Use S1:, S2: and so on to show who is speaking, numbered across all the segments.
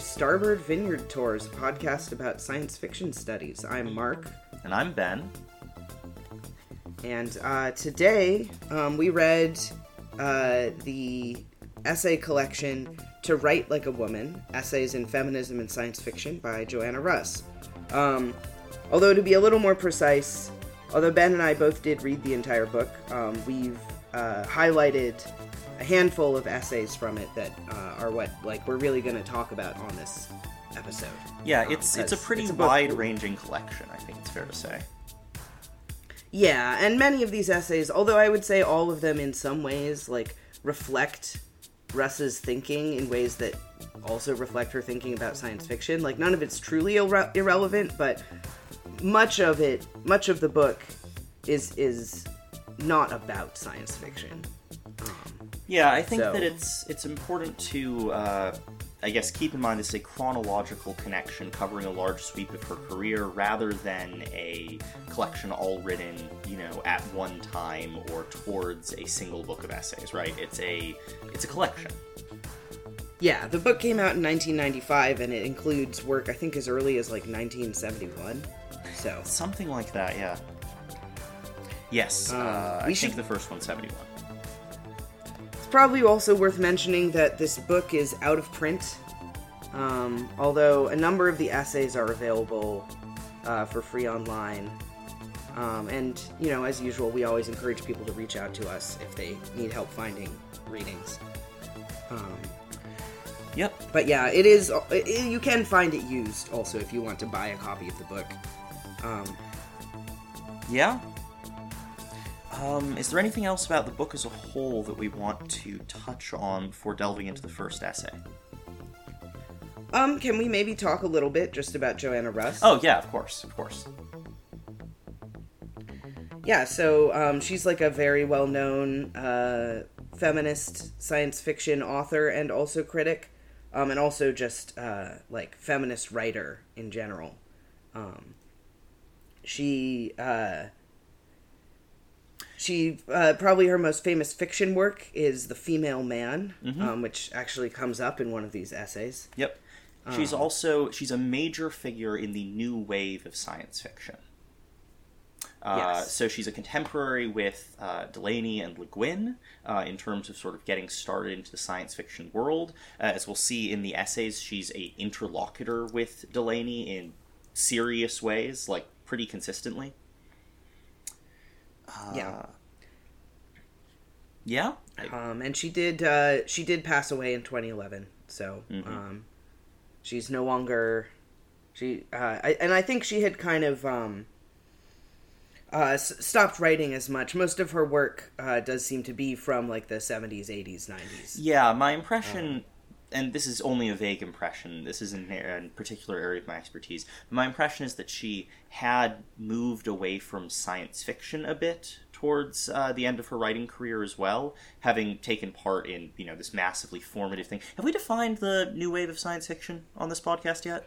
S1: Hi, welcome to Starboard Vineyard Tours, a podcast about science fiction studies. I'm Mark,
S2: And I'm Ben.
S1: and uh, today um, we read uh, the essay collection To Write Like a Woman Essays in Feminism and Science Fiction by Joanna Russ. Um, although, to be a little more precise, although Ben and I both did read the entire book, um, we've uh, highlighted a handful of essays from it that uh, are what like we're really going to talk about on this episode.
S2: Yeah,
S1: Um,
S2: it's it's a pretty
S1: it's a
S2: wide-ranging collection. I think it's fair to say.
S1: Yeah, and many of these essays, although I would say all of them in some ways like reflect Russ's thinking in ways that also reflect her thinking about science fiction. Like none of it's truly irre- irrelevant, but much of it, much of the book is is not about science fiction.
S2: Yeah, I think
S1: so.
S2: that it's it's important to uh, I guess keep in mind this is a chronological connection covering a large sweep of her career rather than a collection all written, you know, at one time or towards a single book of essays, right? It's a it's a collection.
S1: Yeah, the book came out in 1995 and it includes work I think as early as like 1971. So,
S2: something like that, yeah. Yes,
S1: um,
S2: uh,
S1: we
S2: should... think the first one's
S1: 71 probably also worth mentioning that this book is out of print, um, although a number of the essays are available uh, for free online. Um, and, you know, as usual, we always encourage people to reach out to us if they need help finding readings. Um,
S2: Yep.
S1: but yeah, it is. It, you can find it used also if you want to buy a copy of the book. Um,
S2: Yeah. Um, is there anything else about the book as a whole that we want to touch on before delving into the first essay?
S1: um, can we maybe talk a little bit just about Joanna Russ?
S2: Oh yeah, of course, of course.
S1: Yeah, so um, she's like a very well known uh, feminist science fiction author and also critic, um, and also just uh, like feminist writer in general. Um, she uh, she uh, probably her most famous fiction work is The Female Man, um, which actually comes up in one of these essays.
S2: Yep. She's also she's a major figure in the new wave of science fiction. Uh,
S1: Yes.
S2: So she's a contemporary with uh, Delany and Le Guin uh, in terms of sort of getting started into the science fiction world. Uh, as we'll see in the essays, she's a interlocutor with Delany in serious ways, like pretty consistently.
S1: Yeah.
S2: Yeah.
S1: Um, and she did uh, she did pass away in 2011. So um, she's no longer she uh, I, and I think she had kind of um, uh, s- stopped writing as much. Most of her work uh, does seem to be from like the 70s, 80s, 90s.
S2: Yeah, my impression, and this is only a vague impression, this isn't a particular area of my expertise, my impression is that she had moved away from science fiction a bit towards uh, the end of her writing career as well, having taken part in, you know, this massively formative thing. Have we defined the new wave of science fiction on this podcast yet?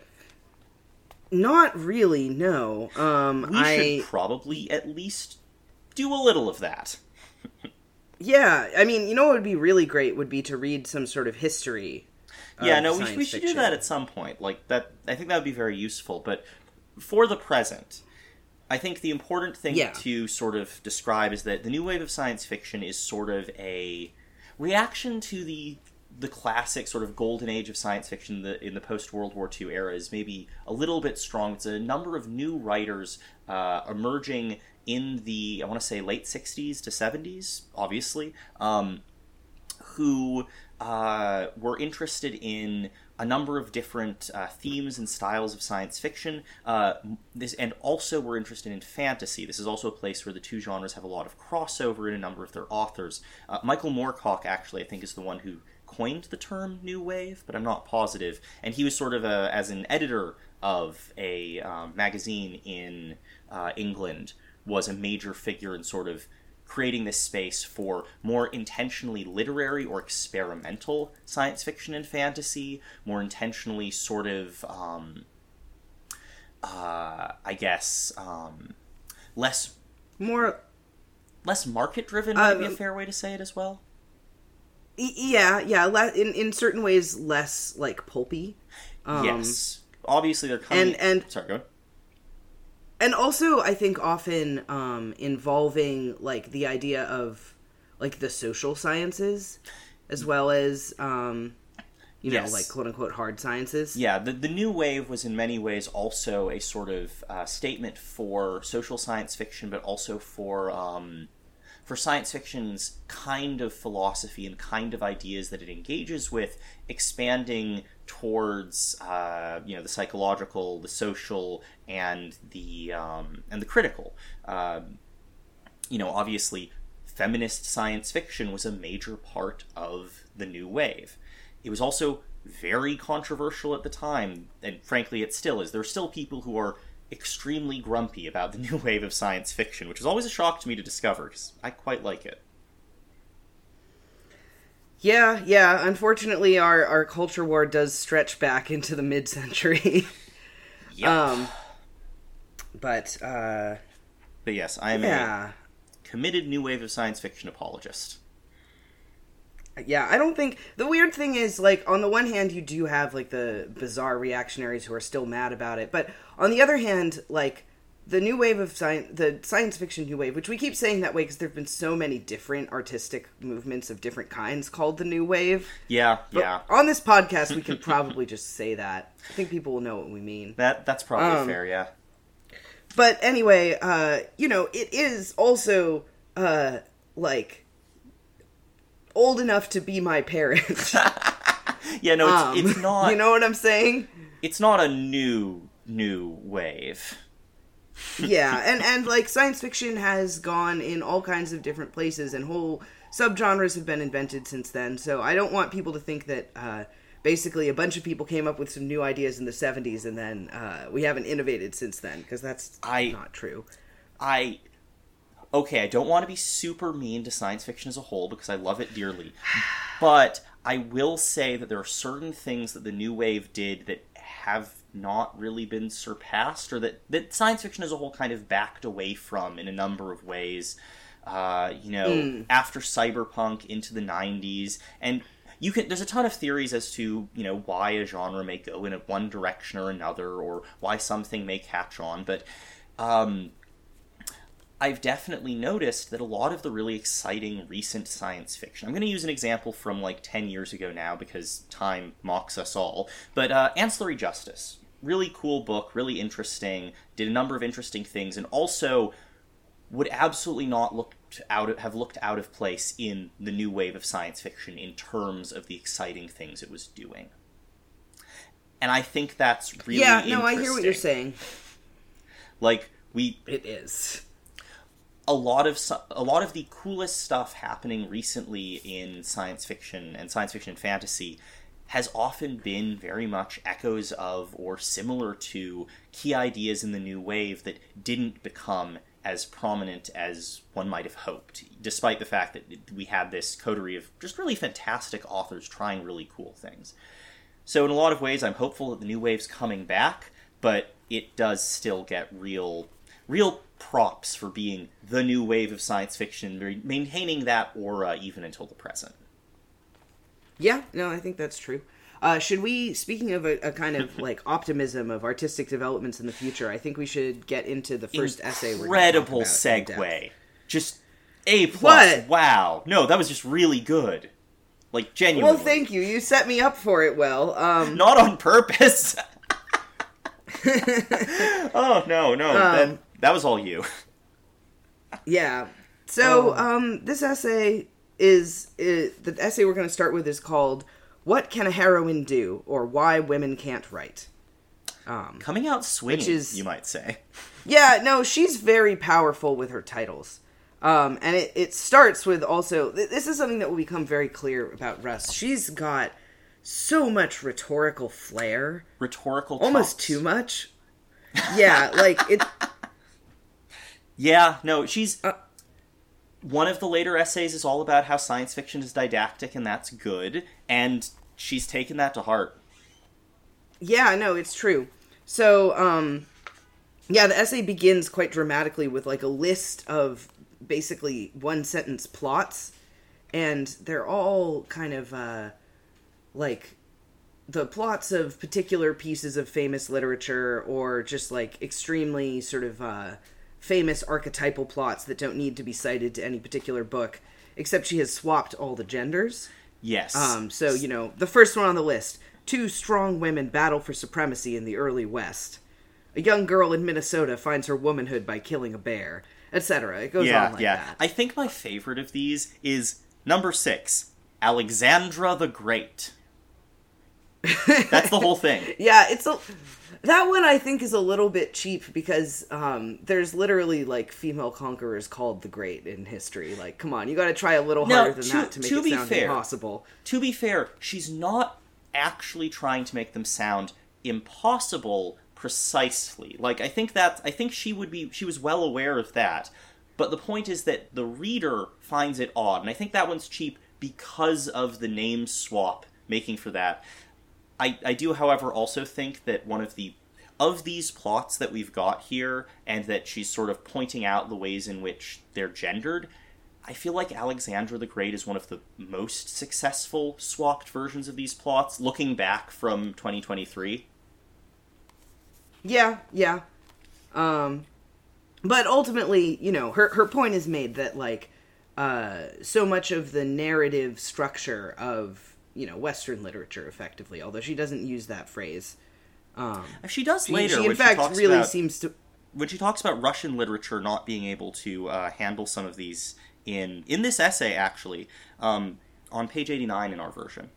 S1: Not really, no. Um,
S2: We
S1: I
S2: should probably at least do a little of that.
S1: yeah, I mean, you know what would be really great would be to read some sort of history.
S2: Yeah, no, we, should- we should do that at some point. Like that, I think that would be very useful. But for the present, I think the important thing
S1: Yeah.
S2: to sort of describe is that the new wave of science fiction is sort of a reaction to the the classic sort of golden age of science fiction in the, in the post World War II era is maybe a little bit strong. It's a number of new writers uh, emerging in the I want to say late '60s to '70s, obviously. Um, who uh, were interested in a number of different uh, themes and styles of science fiction. Uh, this and also were interested in fantasy. This is also a place where the two genres have a lot of crossover in a number of their authors. Uh, Michael Moorcock, actually, I think, is the one who coined the term new wave, but I'm not positive. And he was sort of a, as an editor of a um, magazine in uh, England, was a major figure in sort of creating this space for more intentionally literary or experimental science fiction and fantasy, more intentionally sort of, um, uh, I guess, um, less
S1: More
S2: less market driven might be a
S1: Um,
S2: fair way to say it as well.
S1: Yeah, yeah. Le- in in certain ways, less like pulpy. Um,
S2: yes, obviously they're coming.
S1: and- and-
S2: sorry, go ahead.
S1: And also I think often um, involving like the idea of like the social sciences as well as um, you know
S2: Yes.
S1: like quote unquote hard sciences.
S2: Yeah, the, the new wave was in many ways also a sort of uh, statement for social science fiction, but also for um, for science fiction's kind of philosophy and kind of ideas that it engages with, expanding towards uh, you know the psychological, the social, and the um, and the critical. Um, you know, obviously, feminist science fiction was a major part of the new wave. It was also very controversial at the time, and frankly, it still is. There are still people who are extremely grumpy about the new wave of science fiction, which is always a shock to me to discover because I quite like it.
S1: Yeah, yeah. Unfortunately, our our culture war does stretch back into the mid century.
S2: Yep.
S1: um, but uh,
S2: but yes, I am a committed new wave of science fiction apologist.
S1: yeah. I don't think the weird thing is like on the one hand you do have like the bizarre reactionaries who are still mad about it, but on the other hand, like the new wave of science, the science fiction new wave, which we keep saying that way because there've been so many different artistic movements of different kinds called the new wave.
S2: Yeah,
S1: But
S2: yeah.
S1: On this podcast, we can probably just say that. I think people will know what we mean.
S2: That that's probably
S1: Um,
S2: fair. Yeah.
S1: But anyway, uh, you know, it is also uh like old enough to be my parent.
S2: Yeah. No, it's,
S1: Um,
S2: it's not.
S1: You know what I'm saying?
S2: it's not a new new wave.
S1: Yeah, and and like science fiction has gone in all kinds of different places, and whole subgenres have been invented since then. So I don't want people to think that uh, basically a bunch of people came up with some new ideas in the '70s, and then uh, we haven't innovated since then, because that's
S2: I-
S1: not true.
S2: I okay, I don't want to be super mean to science fiction as a whole because I love it dearly. But I will say that there are certain things that the new wave did that have not really been surpassed or that, that science fiction as a whole kind of backed away from in a number of ways. Uh, you know, after cyberpunk into the 90s and you can there's a ton of theories as to you know why a genre may go in a one direction or another or why something may catch on but um, I've definitely noticed that a lot of the really exciting recent science fiction. I'm going to use an example from like 10 years ago now because time mocks us all. But uh, Ancillary Justice. Really cool book, really interesting, did a number of interesting things, and also would absolutely not looked out of, have looked out of place in the new wave of science fiction in terms of the exciting things it was doing. And I think that's really
S1: yeah, no, I hear what you're saying.
S2: Like we
S1: It is.
S2: a lot of a lot of the coolest stuff happening recently in science fiction and science fiction and fantasy has often been very much echoes of or similar to key ideas in the new wave that didn't become as prominent as one might have hoped despite the fact that we had this coterie of just really fantastic authors trying really cool things. So in a lot of ways i'm hopeful that the new wave's coming back but it does still get real real props for being the new wave of science fiction maintaining that aura even until the present
S1: Yeah, no, I think that's true. Uh, should we, speaking of a, a kind of like optimism of artistic developments in the future, I think we should get into the first essay. We're gonna talk
S2: incredible
S1: about in depth.
S2: segue just a plus
S1: What?
S2: wow no that was just really good like genuinely
S1: Well, thank you. You set me up for it well. Um,
S2: not on purpose oh no no that,
S1: Um,
S2: that was all you
S1: yeah. So,
S2: Oh.
S1: um, this essay is, is the essay we're going to start with is called "What Can a Heroine Do?" or "Why Women Can't Write." Um,
S2: coming out swinging
S1: is-
S2: you might say
S1: Yeah, no, she's very powerful with her titles. Um, and it, it starts with also, th- this is something that will become very clear about Russ. She's got so much rhetorical flair,
S2: rhetorical
S1: almost too much. Yeah, like it.
S2: Yeah, no, she's.
S1: Uh,
S2: one of the later essays is all about how science fiction is didactic, and that's good. And she's taken that to heart.
S1: Yeah, no, it's true. So, um, yeah, the essay begins quite dramatically with like a list of basically one sentence plots. and they're all kind of uh, like the plots of particular pieces of famous literature or just like extremely sort of uh, famous archetypal plots that don't need to be cited to any particular book except she has swapped all the genders
S2: Yes.
S1: um, so you know the first one on the list two strong women battle for supremacy in the early west a young girl in minnesota finds her womanhood by killing a bear etc it goes
S2: yeah,
S1: on like
S2: yeah.
S1: that
S2: I think my favorite of these is number six, Alexandra the Great. That's the whole thing.
S1: Yeah, it's a that one I think is a little bit cheap because um, there's literally like female conquerors called the Great in history. Like, come on, you got to try a little
S2: Now,
S1: harder than
S2: to-
S1: that to make
S2: to
S1: it
S2: be
S1: sound
S2: fair-
S1: impossible.
S2: To be fair, she's not actually trying to make them sound impossible precisely. Like I think that I think she would be she was well aware of that. But the point is that the reader finds it odd, and I think that one's cheap because of the name swap making for that. I, I do, however, also think that one of the of these plots that we've got here, and that she's sort of pointing out the ways in which they're gendered, I feel like Alexandra the Great is one of the most successful swapped versions of these plots, looking back from 2023.
S1: Yeah, yeah. Um, but ultimately, you know, her her point is made that like uh, so much of the narrative structure of you know Western literature, effectively, although she doesn't use that phrase. Um,
S2: She does
S1: she,
S2: later.
S1: she in fact really
S2: about,
S1: seems to
S2: when she talks about Russian literature not being able to uh, handle some of these in in this essay, actually, um, on page 89 in our version.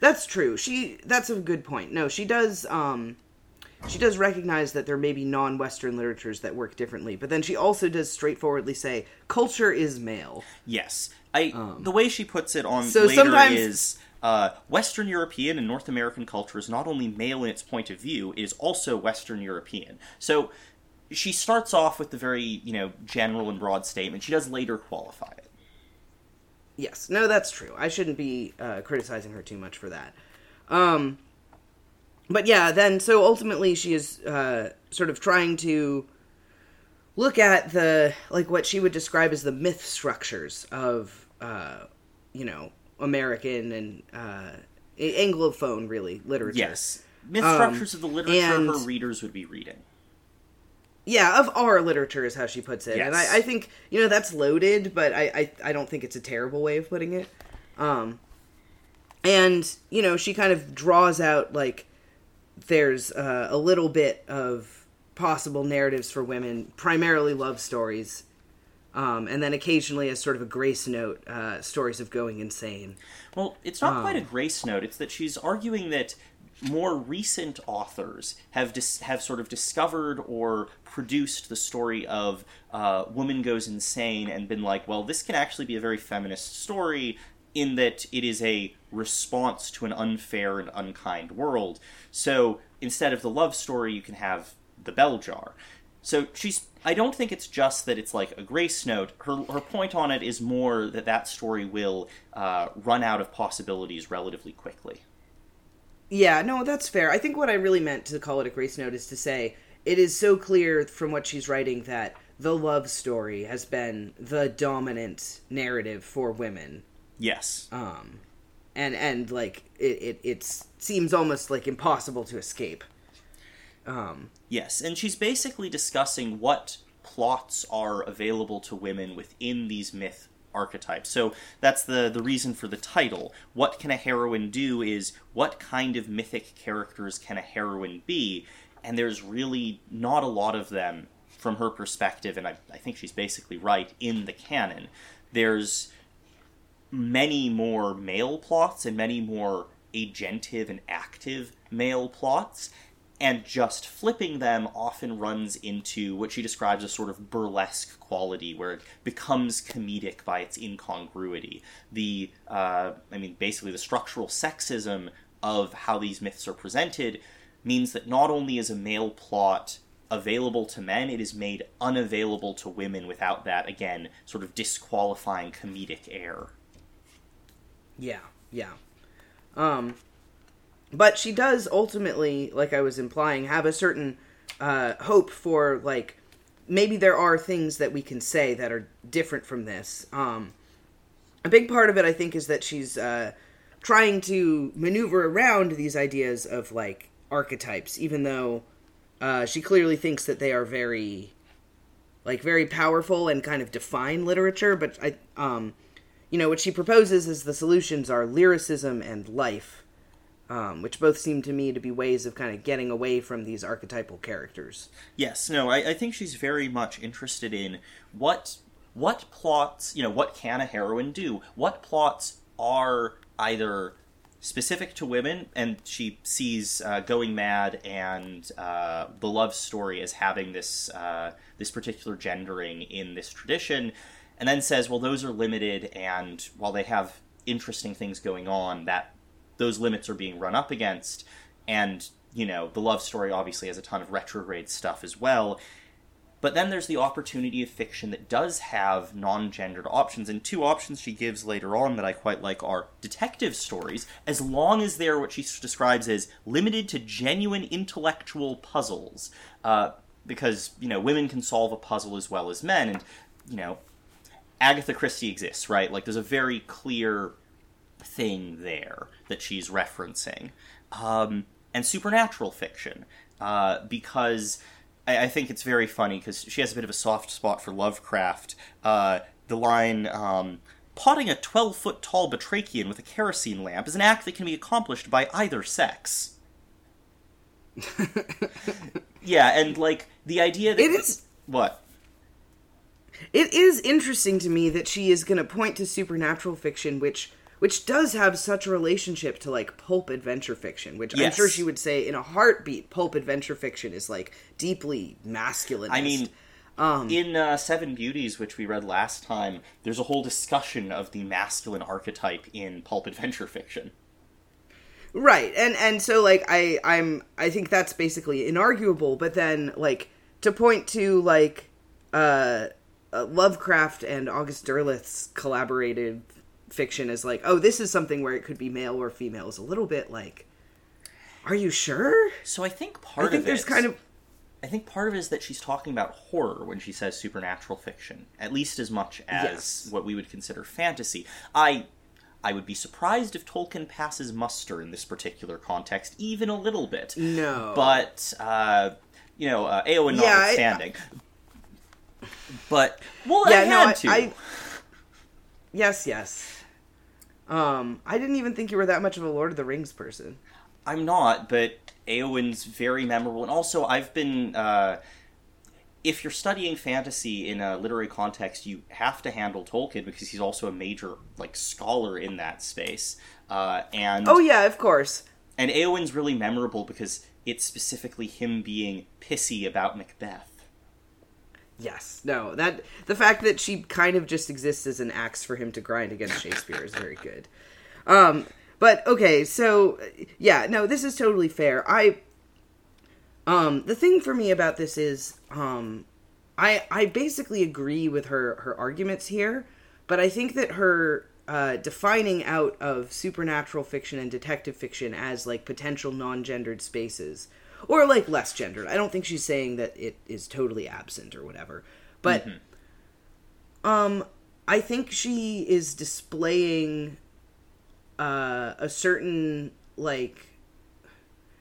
S1: That's true. She that's a good point. No, she does um she does recognize that there may be non-western literatures that work differently, but then she also does straightforwardly say culture is male.
S2: Yes, I the way she puts it on
S1: Um, so
S2: later
S1: sometimes-
S2: is uh, Western European and North American culture is not only male in its point of view, it is also Western European. So she starts off with the very you know general and broad statement. She does later qualify it.
S1: Yes. No, that's true. I shouldn't be uh, criticizing her too much for that. Um but yeah, then so ultimately she is uh sort of trying to look at the like what she would describe as the myth structures of uh you know American and uh anglophone really literature.
S2: Yes, myth
S1: Um,
S2: structures of the literature
S1: and-
S2: her readers would be reading.
S1: Yeah, of our literature is how she puts it, and I, I think you know that's loaded, but I, I I don't think it's a terrible way of putting it. Um, and you know she kind of draws out like there's uh, a little bit of possible narratives for women, primarily love stories, um, and then occasionally as sort of a grace note, uh, stories of going insane.
S2: Well, it's not
S1: Um,
S2: quite a grace note. It's that she's arguing that more recent authors have dis- have sort of discovered or produced the story of uh, woman goes insane and been like, well, this can actually be a very feminist story in that it is a response to an unfair and unkind world. So instead of the love story, you can have the bell jar. So she's. I don't think it's just that it's like a grace note. Her her point on it is more that that story will uh, run out of possibilities relatively quickly.
S1: Yeah, no, that's fair. I think what I really meant to call it a grace note is to say it is so clear from what she's writing that the love story has been the dominant narrative for women.
S2: Yes.
S1: Um and and like it it it's, seems almost like impossible to escape. Um
S2: Yes, and she's basically discussing what plots are available to women within these myth archetypes. So that's the the reason for the title. What can a heroine do is what kind of mythic characters can a heroine be? And there's really not a lot of them from her perspective, and I, I think she's basically right in the canon. There's many more male plots and many more agentive and active male plots and just flipping them often runs into what she describes as sort of burlesque quality where it becomes comedic by its incongruity. The uh, i mean basically the structural sexism of how these myths are presented means that not only is a male plot available to men it is made unavailable to women without that again sort of disqualifying comedic air
S1: yeah, yeah. Um but she does ultimately, like I was implying, have a certain uh hope for like maybe there are things that we can say that are different from this. Um a big part of it, I think, is that she's uh, trying to maneuver around these ideas of like archetypes, even though uh, she clearly thinks that they are very, like, very powerful and kind of define literature. But I, um, you know, what she proposes is the solutions are lyricism and life, um, which both seem to me to be ways of kind of getting away from these archetypal characters.
S2: Yes, no, I, I think she's very much interested in what what plots, you know, what can a heroine do? What plots are either specific to women, and she sees uh, Going Mad and uh, the love story as having this uh, this particular gendering in this tradition, and then says, well, those are limited, and while they have interesting things going on, that those limits are being run up against, and you know, the love story obviously has a ton of retrograde stuff as well. But then there's the opportunity of fiction that does have non gendered options. And two options she gives later on that I quite like are detective stories, as long as they're what she describes as limited to genuine intellectual puzzles. Uh, because, you know, women can solve a puzzle as well as men. And, you know, Agatha Christie exists, right? Like, there's a very clear thing there that she's referencing. Um, and supernatural fiction. Uh, because I, I think it's very funny because she has a bit of a soft spot for Lovecraft. Uh, the line, um, potting a 12 foot tall batrachian with a kerosene lamp is an act that can be accomplished by either sex. yeah, and like the idea that.
S1: It is.
S2: What?
S1: It is interesting to me that she is going to point to supernatural fiction, which which does have such a relationship to like pulp adventure fiction, which
S2: Yes.
S1: I'm sure she would say in a heartbeat, pulp adventure fiction is like deeply masculine.
S2: I mean,
S1: um,
S2: in uh, Seven Beauties, which we read last time, there's a whole discussion of the masculine archetype in pulp adventure fiction.
S1: right, and and so like I I'm I think that's basically inarguable. But then like to point to like uh, uh Lovecraft and August Derleth's collaborated fiction is like oh this is something where it could be male or female is a little bit like. Are you sure?
S2: So I think part
S1: I think
S2: of
S1: there's
S2: it,
S1: kind of
S2: I think part of it is that she's talking about horror when she says supernatural fiction, at least as much as
S1: Yes.
S2: what we would consider fantasy. I I would be surprised if Tolkien passes muster in this particular context, even a little bit.
S1: no,
S2: But uh, you know, uh, Eowyn
S1: Yeah, I-
S2: notwithstanding. But well,
S1: yeah,
S2: I
S1: no,
S2: had
S1: I,
S2: to.
S1: I yes, yes. Um, I didn't even think you were that much of a Lord of the Rings person.
S2: I'm not, but Eowyn's very memorable, and also I've been. Uh, if you're studying fantasy in a literary context, you have to handle Tolkien because he's also a major like scholar in that space. Uh, and
S1: Oh yeah, of course.
S2: and Eowyn's really memorable because it's specifically him being pissy about Macbeth.
S1: Yes, no, that the fact that she kind of just exists as an axe for him to grind against Shakespeare is very good. Um, but okay, so yeah, no, this is totally fair. I um the thing for me about this is um I I basically agree with her her arguments here, but I think that her uh, defining out of supernatural fiction and detective fiction as like potential non-gendered spaces or like less gendered. I don't think she's saying that it is totally absent or whatever. But um I think she is displaying uh, a certain like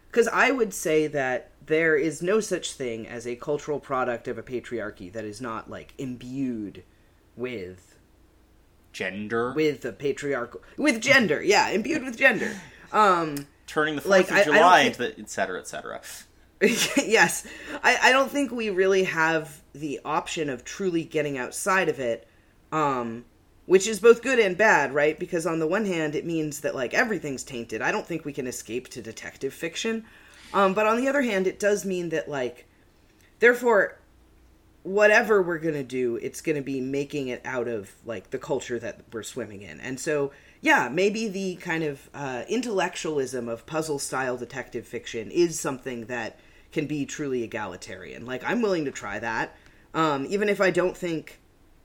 S1: because I would say that there is no such thing as a cultural product of a patriarchy that is not like imbued with
S2: Gender,
S1: with a patriarchal with gender. Yeah, imbued with gender. Um,
S2: turning the
S1: like,
S2: Fourth
S1: I
S2: of July, into the, et cetera, et cetera.
S1: yes, I, I don't think we really have the option of truly getting outside of it, um, which is both good and bad, right? Because on the one hand, it means that like everything's tainted. I don't think we can escape to detective fiction, um, but on the other hand, it does mean that like, therefore, whatever we're gonna do, it's gonna be making it out of like the culture that we're swimming in, and so yeah, maybe the kind of uh, intellectualism of puzzle style detective fiction is something that can be truly egalitarian. Like I'm willing to try that, um, even if I don't think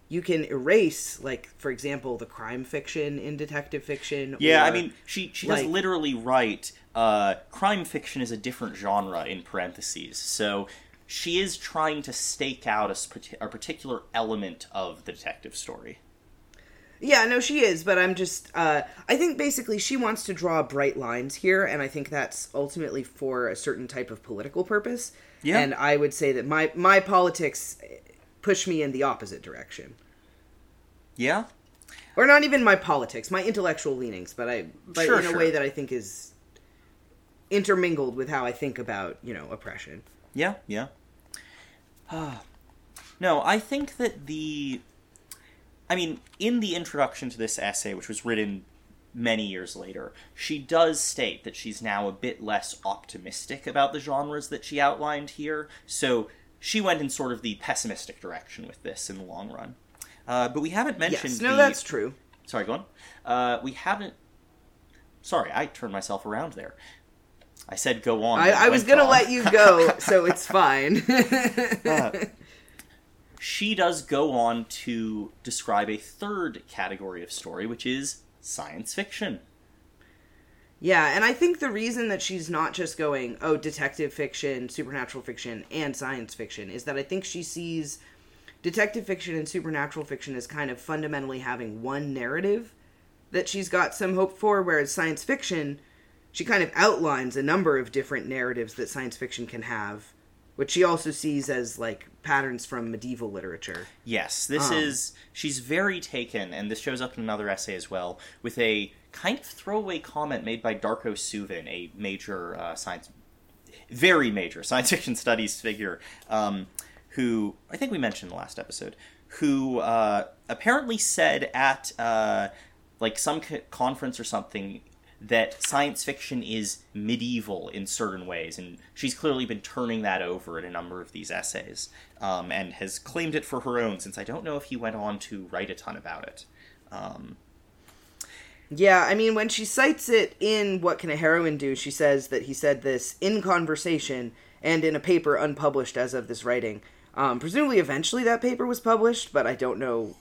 S1: you can erase, like for example, the crime fiction in detective fiction.
S2: Yeah, I mean, she she does literally write uh, crime fiction is a different genre in parentheses. So she is trying to stake out a, a particular element of the detective story.
S1: Yeah, no, she is, but I'm just. Uh, I think basically she wants to draw bright lines here, and I think that's ultimately for a certain type of political purpose.
S2: Yeah.
S1: And I would say that my my politics push me in the opposite direction,
S2: Yeah.
S1: or not even my politics, my intellectual leanings, but I, but
S2: Sure,
S1: in a
S2: sure.
S1: way that I think is intermingled with how I think about you know oppression.
S2: Yeah, yeah. Uh, no, I think that the. I mean, in the introduction to this essay, which was written many years later, she does state that she's now a bit less optimistic about the genres that she outlined here. So she went in sort of the pessimistic direction with this in the long run. Uh, but we haven't mentioned.
S1: Yes, no,
S2: the-
S1: that's true.
S2: Sorry, go on. Uh, we haven't. Sorry, I turned myself around there. I said go on.
S1: I, I was gonna let you go, so it's fine.
S2: She does go on to describe a third category of story, which is science fiction.
S1: Yeah, and I think the reason that she's not just going, oh, detective fiction, supernatural fiction, and science fiction is that I think she sees detective fiction and supernatural fiction as kind of fundamentally having one narrative that she's got some hope for, whereas science fiction, she kind of outlines a number of different narratives that science fiction can have, which she also sees as like patterns from medieval literature.
S2: Yes, this
S1: Um.
S2: is. She's very taken, and this shows up in another essay as well, with a kind of throwaway comment made by Darko Suvin, a major uh, science, very major science fiction studies figure, um, who I think we mentioned in the last episode, who uh, apparently said at uh, like some co- conference or something that science fiction is medieval in certain ways, and she's clearly been turning that over in a number of these essays, um, and has claimed it for her own. Since I don't know if he went on to write a ton about it. Um,
S1: Yeah, I mean, when she cites it in What Can a Heroine Do, she says that he said this in conversation and in a paper unpublished as of this writing. Um, presumably, eventually that paper was published, but I don't know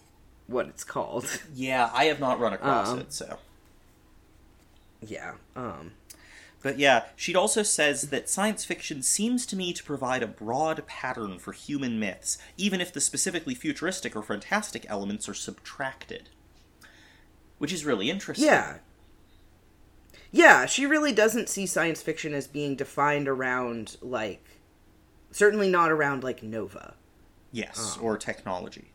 S1: what it's called.
S2: yeah, I have not run across
S1: Um.
S2: it, so.
S1: Yeah. Um,
S2: But yeah, she also says that science fiction seems to me to provide a broad pattern for human myths, even if the specifically futuristic or fantastic elements are subtracted. Which is really interesting.
S1: yeah. Yeah, she really doesn't see science fiction as being defined around, like, certainly not around, like, Nova.
S2: Yes,
S1: Oh.
S2: or technology.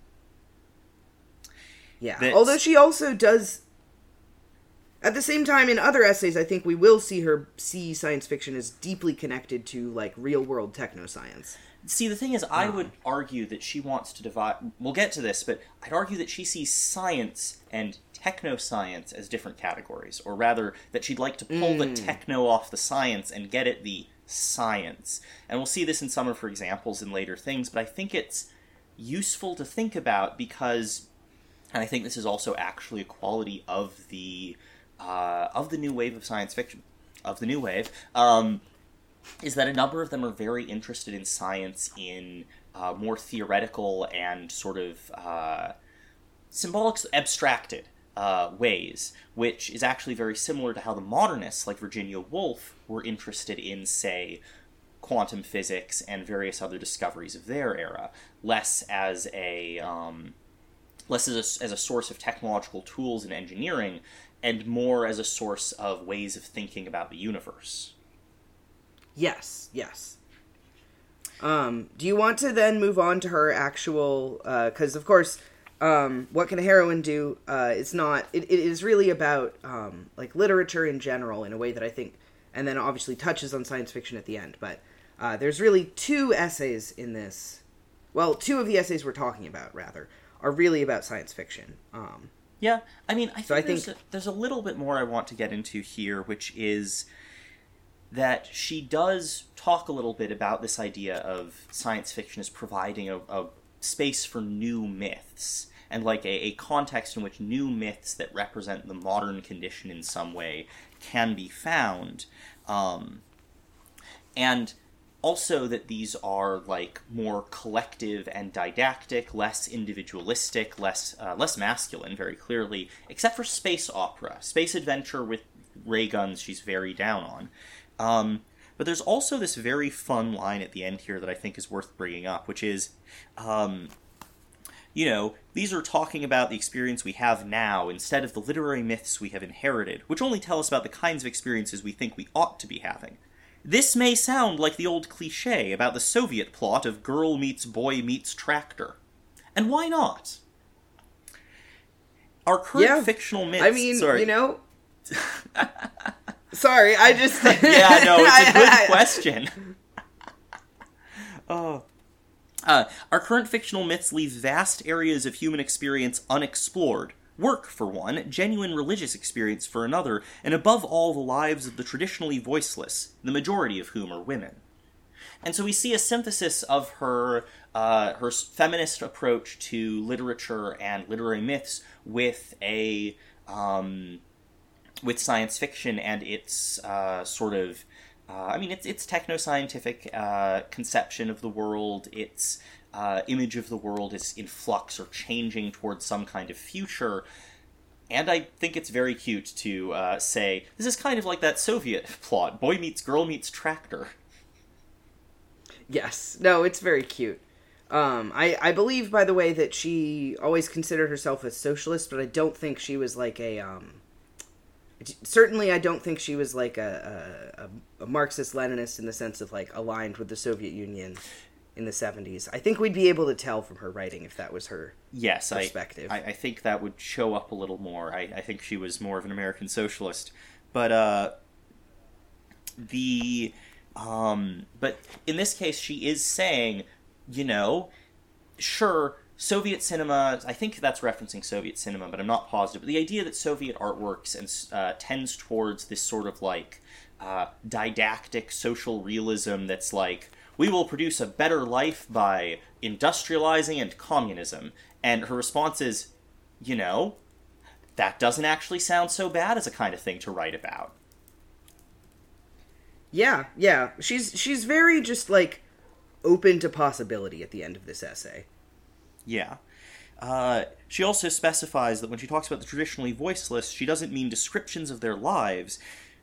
S1: Yeah.
S2: That's-
S1: Although she also does at the same time in other essays I think we will see her see science fiction as deeply connected to like real world techno science.
S2: See, the thing is, I um. would argue that she wants to divide. We'll get to this, but I'd argue that she sees science and technoscience as different categories, or rather, that she'd like to pull the hmm. techno off the science and get at the science. And we'll see this in some of her examples in later things, but I think it's useful to think about because, and I think this is also actually a quality of the uh, of the new wave of science fiction, of the new wave. Um, is that a number of them are very interested in science in uh, more theoretical and sort of uh, symbolic, abstracted uh, ways, which is actually very similar to how the modernists, like Virginia Woolf, were interested in, say, quantum physics and various other discoveries of their era, less as a um, less as a, as a source of technological tools and engineering, and more as a source of ways of thinking about the universe.
S1: Yes, yes. Um, do you want to then move on to her actual? Because of course, um, what can a heroine do? Uh, it's not. It, it is really about um, like literature in general in a way that I think, and then obviously touches on science fiction at the end. But uh, there's really two essays in this. Well, two of the essays we're talking about rather are really about science fiction. Um,
S2: Yeah, I mean, I think,
S1: I
S2: there's,
S1: think-
S2: a, there's a little bit more I want to get into here, which is that she does talk a little bit about this idea of science fiction as providing a, a space for new myths and like a, a context in which new myths that represent the modern condition in some way can be found. Um, and also that these are like more collective and didactic, less individualistic, less uh, less masculine, very clearly, except for space opera, space adventure with ray guns. She's very down on. Um, but there's also this very fun line at the end here that I think is worth bringing up, which is um, you know, these are talking about the experience we have now instead of the literary myths we have inherited, which only tell us about the kinds of experiences we think we ought to be having. This may sound like the old cliche about the Soviet plot of girl meets boy meets tractor. And why not? Our current
S1: Yeah.
S2: fictional myths.
S1: I mean,
S2: sorry.
S1: you know. Sorry, I just.
S2: yeah, no, it's a good question. oh. Uh, our current fictional myths leave vast areas of human experience unexplored. Work, for one, genuine religious experience for another, and above all, the lives of the traditionally voiceless, the majority of whom are women. And so we see a synthesis of her uh, her feminist approach to literature and literary myths with a um, with science fiction and its uh, sort of uh, I mean its its techno scientific uh, conception of the world, its uh, image of the world is in flux or changing towards some kind of future. And I think it's very cute to uh, say this is kind of like that Soviet plot: boy meets girl meets tractor.
S1: Yes. No, it's very cute. Um, I, I believe, by the way, that she always considered herself a socialist, but I don't think she was like a. Um, certainly, I don't think she was like a, a, a Marxist Leninist in the sense of like aligned with the Soviet Union in the 70s. I think we'd be able to tell from her writing if that was her.
S2: Yes, I,
S1: Perspective.
S2: I, I think that would show up a little more. I, I think she was more of an American socialist, but uh, the um, but in this case, she is saying, you know, sure, Soviet cinema. I think that's referencing Soviet cinema, but I'm not positive. But the idea that Soviet art works and uh, tends towards this sort of like uh, didactic social realism that's like we will produce a better life by industrializing and communism. And her response is, you know, that doesn't actually sound so bad as a kind of thing to write about.
S1: Yeah, yeah. She's she's very just like open to possibility at the end of this essay.
S2: Yeah. Uh, she also specifies that when she talks about the traditionally voiceless, she doesn't mean descriptions of their lives.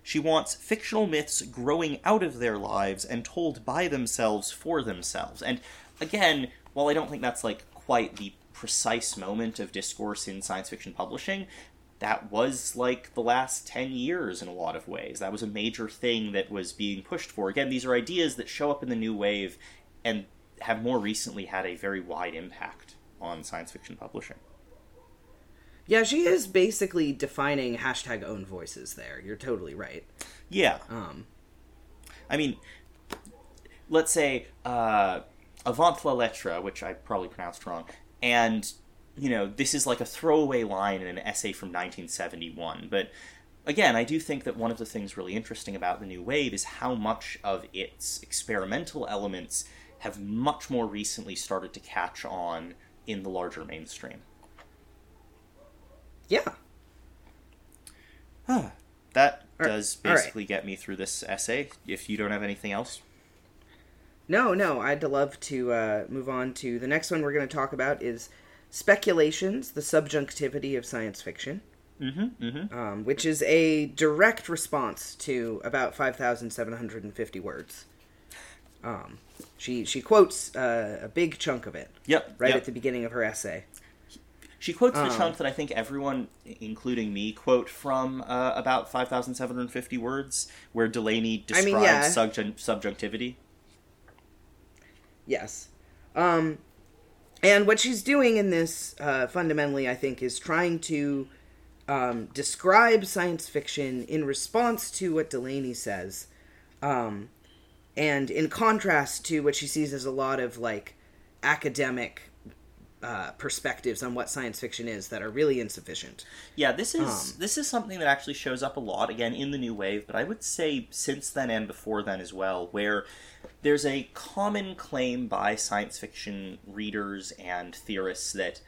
S2: She wants fictional myths growing out of their lives and told by themselves for themselves. And again, while I don't think that's like quite the precise moment of discourse in science fiction publishing, that was like the last 10 years in a lot of ways. That was a major thing that was being pushed for. Again, these are ideas that show up in the new wave and have more recently had a very wide impact on science fiction publishing.
S1: Yeah, she is basically defining hashtag own voices there. You're totally right.
S2: Yeah.
S1: Um,
S2: I mean, let's say uh, Avant la lettre, which I probably pronounced wrong, and you know this is like a throwaway line in an essay from 1971. But again, I do think that one of the things really interesting about the new wave is how much of its experimental elements have much more recently started to catch on in the larger mainstream.
S1: Yeah.
S2: That
S1: All
S2: does
S1: All right.
S2: basically get me through this essay. If you don't have anything else,
S1: No, no, I'd love to uh, move on to the next one we're going to talk about is speculations, the subjunctivity of science fiction,
S2: mm-hmm, mm-hmm.
S1: um, which is a direct response to about 5,750 words. Um, she she quotes uh, a big chunk of it
S2: Yep.
S1: right
S2: yep.
S1: at the beginning of her essay.
S2: She quotes the
S1: Um,
S2: chunk that I think everyone, including me, quote from uh, about 5,750 words, where Delany
S1: I
S2: describes
S1: mean, yeah.
S2: subjun- subjunctivity.
S1: Yes. Um, and what she's doing in this, uh, fundamentally, I think, is trying to um, describe science fiction in response to what Delany says, um, and in contrast to what she sees as a lot of like academic uh, perspectives on what science fiction is that are really insufficient.
S2: Yeah, this is
S1: Um,
S2: this is something that actually shows up a lot again in the new wave, but I would say since then and before then as well, where there's a common claim by science fiction readers and theorists that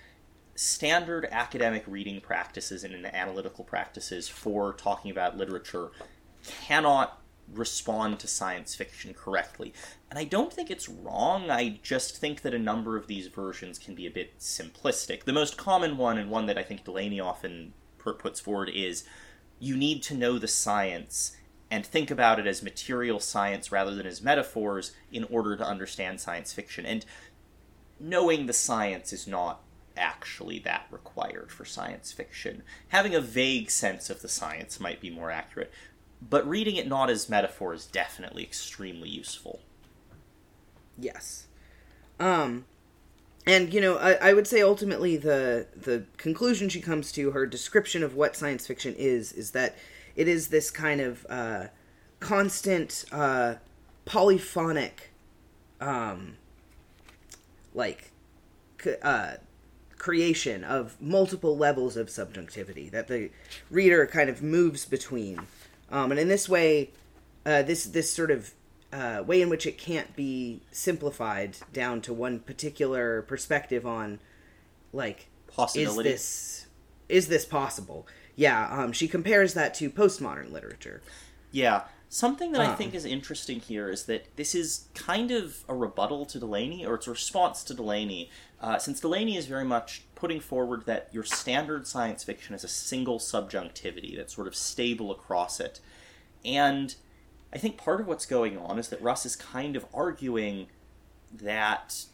S2: standard academic reading practices and analytical practices for talking about literature cannot respond to science fiction correctly. And I don't think it's wrong, I just think that a number of these versions can be a bit simplistic. The most common one, and one that I think Delany often per- puts forward, is you need to know the science and think about it as material science rather than as metaphors in order to understand science fiction. And knowing the science is not actually that required for science fiction. Having a vague sense of the science might be more accurate, but reading it not as metaphor is definitely extremely useful.
S1: Yes. Um, and you know, I, I would say ultimately the the conclusion she comes to, her description of what science fiction is, is that it is this kind of uh, constant uh, polyphonic, um, like, uh, creation of multiple levels of subjectivity that the reader kind of moves between, um, and in this way, uh, this this sort of uh, way in which it can't be simplified down to one particular perspective on, like,
S2: Possibility.
S1: is this is this possible? Yeah, um, she compares that to postmodern literature.
S2: Yeah. Something that I
S1: Um.
S2: think is interesting here is that this is kind of a rebuttal to Delany, or it's a response to Delany, uh, since Delany is very much putting forward that your standard science fiction is a single subjunctivity that's sort of stable across it. And I think part of what's going on is that Russ is kind of arguing that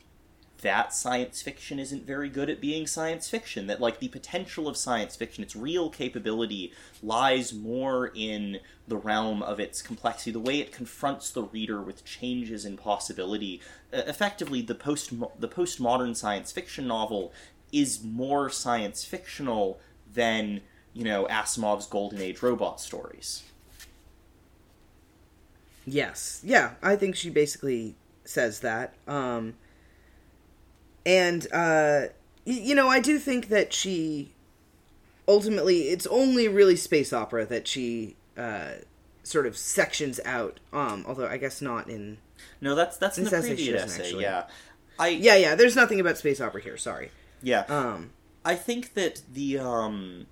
S2: that science fiction isn't very good at being science fiction. That, like, the potential of science fiction, its real capability, lies more in the realm of its complexity, the way it confronts the reader with changes in possibility. Uh, effectively, the post the postmodern science fiction novel is more science fictional than you know Asimov's Golden Age robot stories.
S1: Yes. Yeah, I think she basically says that. Um and uh y- you know, I do think that she ultimately it's only really space opera that she uh sort of sections out um although I guess not in
S2: No, that's that's in
S1: This
S2: the
S1: essay
S2: previous essay. Yeah, I
S1: Yeah, yeah, there's nothing about space opera here, sorry.
S2: Yeah.
S1: Um
S2: I think that the um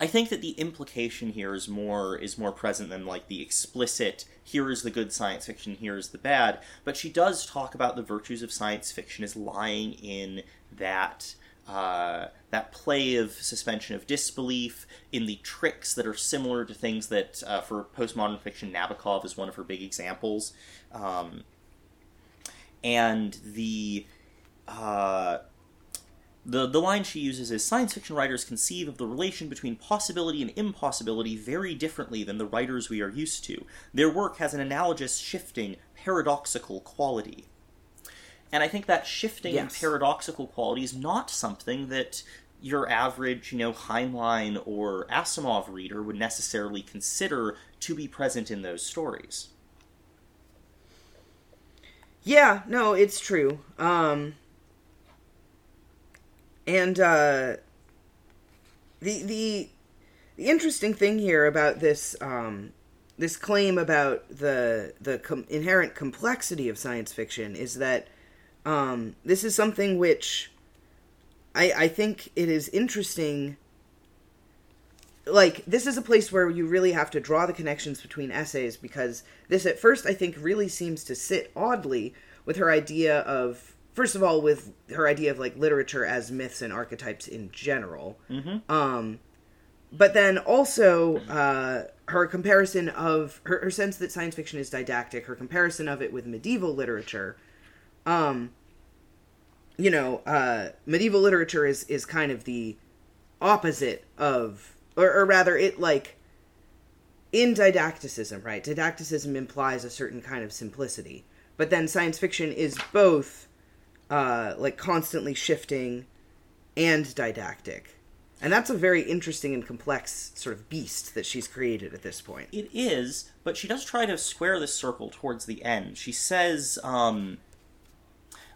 S2: I think that the implication here is more is more present than like the explicit here is the good science fiction, here is the bad, but she does talk about the virtues of science fiction as lying in that uh, that play of suspension of disbelief, in the tricks that are similar to things that, uh, for postmodern fiction, Nabokov is one of her big examples, um, and the uh, the, the line she uses is science fiction writers conceive of the relation between possibility and impossibility very differently than the writers we are used to. Their work has an analogous, shifting, paradoxical quality. And I think that shifting and
S1: Yes.
S2: paradoxical quality is not something that your average, you know, Heinlein or Asimov reader would necessarily consider to be present in those stories.
S1: Yeah, no, it's true. Um and uh the the the interesting thing here about this um this claim about the the com- inherent complexity of science fiction is that um this is something which I I think it is interesting. Like this is a place where you really have to draw the connections between essays because this at first I think really seems to sit oddly with her idea of first of all with her idea of like literature as myths and archetypes in general
S2: Mm-hmm.
S1: um but then also uh her comparison of her, her sense that science fiction is didactic her comparison of it with medieval literature um you know uh medieval literature is is kind of the opposite of or, or rather it like in didacticism right didacticism implies a certain kind of simplicity but then science fiction is both uh like constantly shifting and didactic and that's a very interesting and complex sort of beast that she's created at this point
S2: It is, but she does try to square this circle towards the end. She says, um,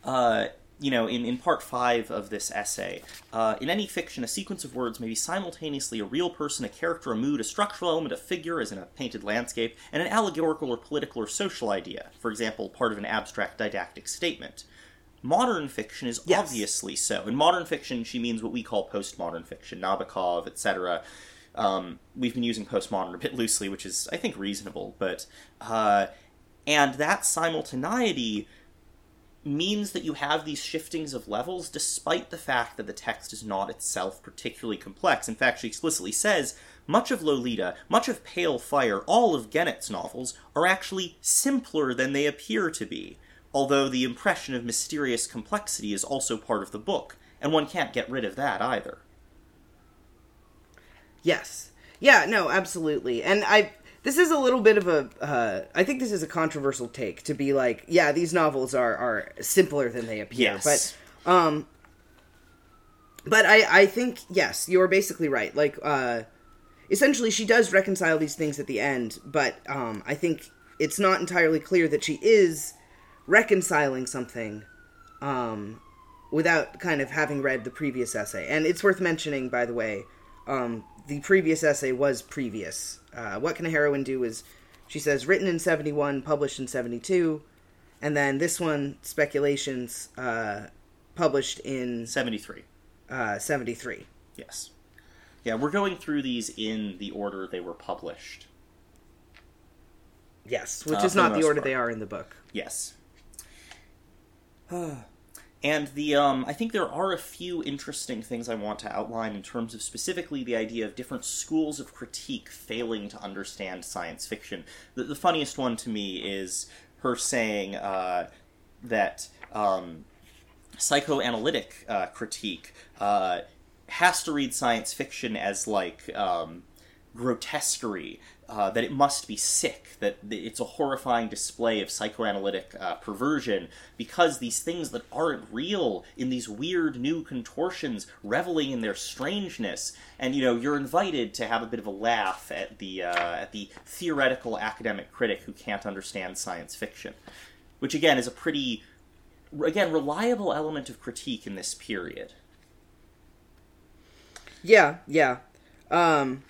S2: uh, you know, in, in part five of this essay, uh, in any fiction, a sequence of words may be simultaneously a real person, a character, a mood, a structural element, a figure, as in a painted landscape, and an allegorical or political or social idea, for example, part of an abstract didactic statement. Modern fiction is
S1: Yes.
S2: obviously so. In modern fiction, she means what we call postmodern fiction, Nabokov, etc. Um, we've been using postmodern a bit loosely, which is, I think, reasonable. But uh, and that simultaneity means that you have these shiftings of levels, despite the fact that the text is not itself particularly complex. In fact, she explicitly says much of Lolita, much of Pale Fire, all of Genet's novels are actually simpler than they appear to be. Although the impression of mysterious complexity is also part of the book, and one can't get rid of that either.
S1: Yes. Yeah, no, absolutely. And I this is a little bit of a uh, I think this is a controversial take to be like, yeah, these novels are are simpler than they appear.
S2: Yes.
S1: But um but I I think yes, you're basically right. Like uh essentially she does reconcile these things at the end, but um I think it's not entirely clear that she is reconciling something um without kind of having read the previous essay. And it's worth mentioning by the way, um the previous essay was previous. Uh, what can a heroine do is, she says, written in 71, published in 72, and then this one, Speculations, uh, published in
S2: 73.
S1: uh, 73.
S2: Yes. Yeah, we're going through these in the order they were published.
S1: Yes, which
S2: Uh,
S1: is
S2: for the
S1: not the order
S2: part.
S1: they are in the book.
S2: Yes. and the um, I think there are a few interesting things I want to outline in terms of specifically the idea of different schools of critique failing to understand science fiction. The, the funniest one to me is her saying uh, that um, psychoanalytic uh, critique uh, has to read science fiction as like um, grotesquerie, uh, that it must be sick, that it's a horrifying display of psychoanalytic uh, perversion, because these things that aren't real in these weird new contortions, reveling in their strangeness, and you know you're invited to have a bit of a laugh at the uh, at the theoretical academic critic who can't understand science fiction, which again is a pretty again reliable element of critique in this period.
S1: Yeah, yeah. Um,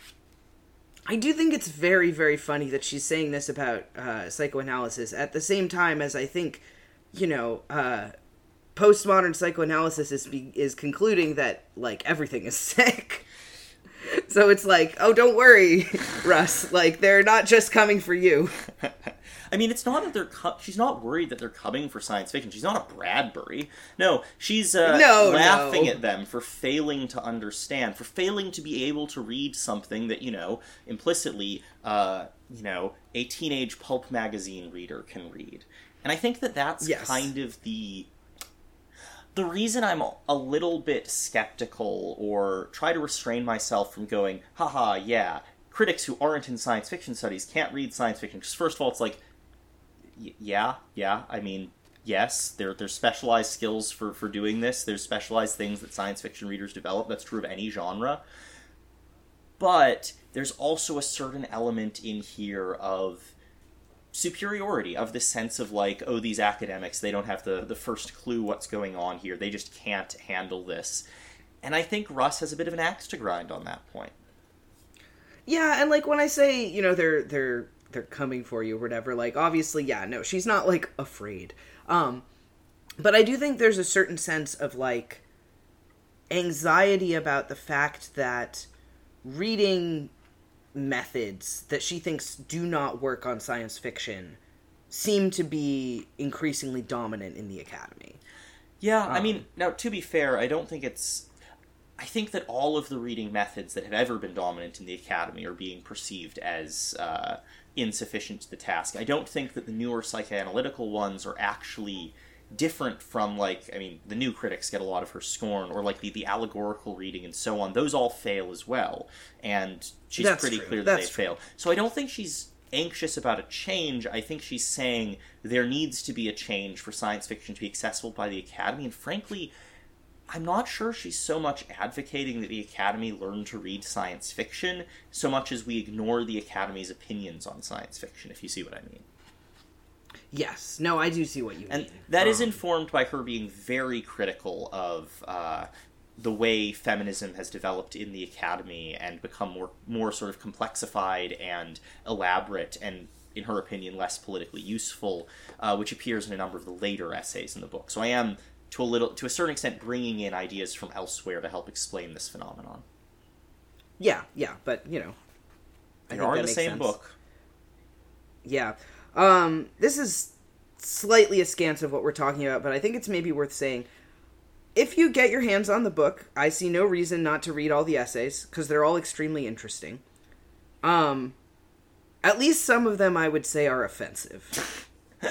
S1: I do think it's very, very funny that she's saying this about uh, psychoanalysis at the same time as I think, you know, uh, postmodern psychoanalysis is be- is concluding that like everything is sick. so it's like, oh, don't worry, Russ. Like they're not just coming for you.
S2: I mean, it's not that they're. Co- she's not worried that they're coming for science fiction. She's not a Bradbury. No, she's uh,
S1: No,
S2: laughing
S1: no.
S2: at them for failing to understand, for failing to be able to read something that you know implicitly, uh, you know, a teenage pulp magazine reader can read. And I think that that's
S1: Yes.
S2: kind of the the reason I'm a little bit skeptical or try to restrain myself from going, haha, yeah, critics who aren't in science fiction studies can't read science fiction. Because, first of all, it's like, yeah, yeah, I mean, yes, there, there's specialized skills for, for doing this, there's specialized things that science fiction readers develop. That's true of any genre. But there's also a certain element in here of superiority of the sense of like oh these academics they don't have the the first clue what's going on here they just can't handle this and i think russ has a bit of an axe to grind on that point
S1: Yeah, and like when I say, you know, they're they're they're coming for you or whatever, like obviously, yeah, no, she's not like afraid. Um but I do think there's a certain sense of like anxiety about the fact that reading methods that she thinks do not work on science fiction seem to be increasingly dominant in the academy.
S2: yeah i mean now to be fair i don't think it's i think that all of the reading methods that have ever been dominant in the academy are being perceived as uh, insufficient to the task. I don't think that the newer psychoanalytical ones are actually different from like i mean the new critics get a lot of her scorn or like the, the allegorical reading and so on. Those all fail as well. And she's
S1: That's
S2: pretty
S1: true.
S2: clear that
S1: That's
S2: they fail. So i don't think she's anxious about a change. I think she's saying there needs to be a change for science fiction to be accessible by the academy. And frankly i'm not sure she's so much advocating that the academy learn to read science fiction so much as we ignore the academy's opinions on science fiction if you see what i mean.
S1: Yes, no, I do see what you
S2: and
S1: mean.
S2: that is
S1: Um,
S2: informed by her being very critical of uh, the way feminism has developed in the academy and become more more sort of complexified and elaborate and in her opinion less politically useful uh, which appears in a number of the later essays in the book. So i am to a little to a certain extent bringing in ideas from elsewhere to help explain this phenomenon
S1: Yeah, yeah, but you know, I
S2: they are in the same
S1: sense.
S2: book
S1: Yeah. Um, this is slightly askance of what we're talking about, but I think it's maybe worth saying. If you get your hands on the book, I see no reason not to read all the essays because they're all extremely interesting. Um, at least some of them I would say are offensive.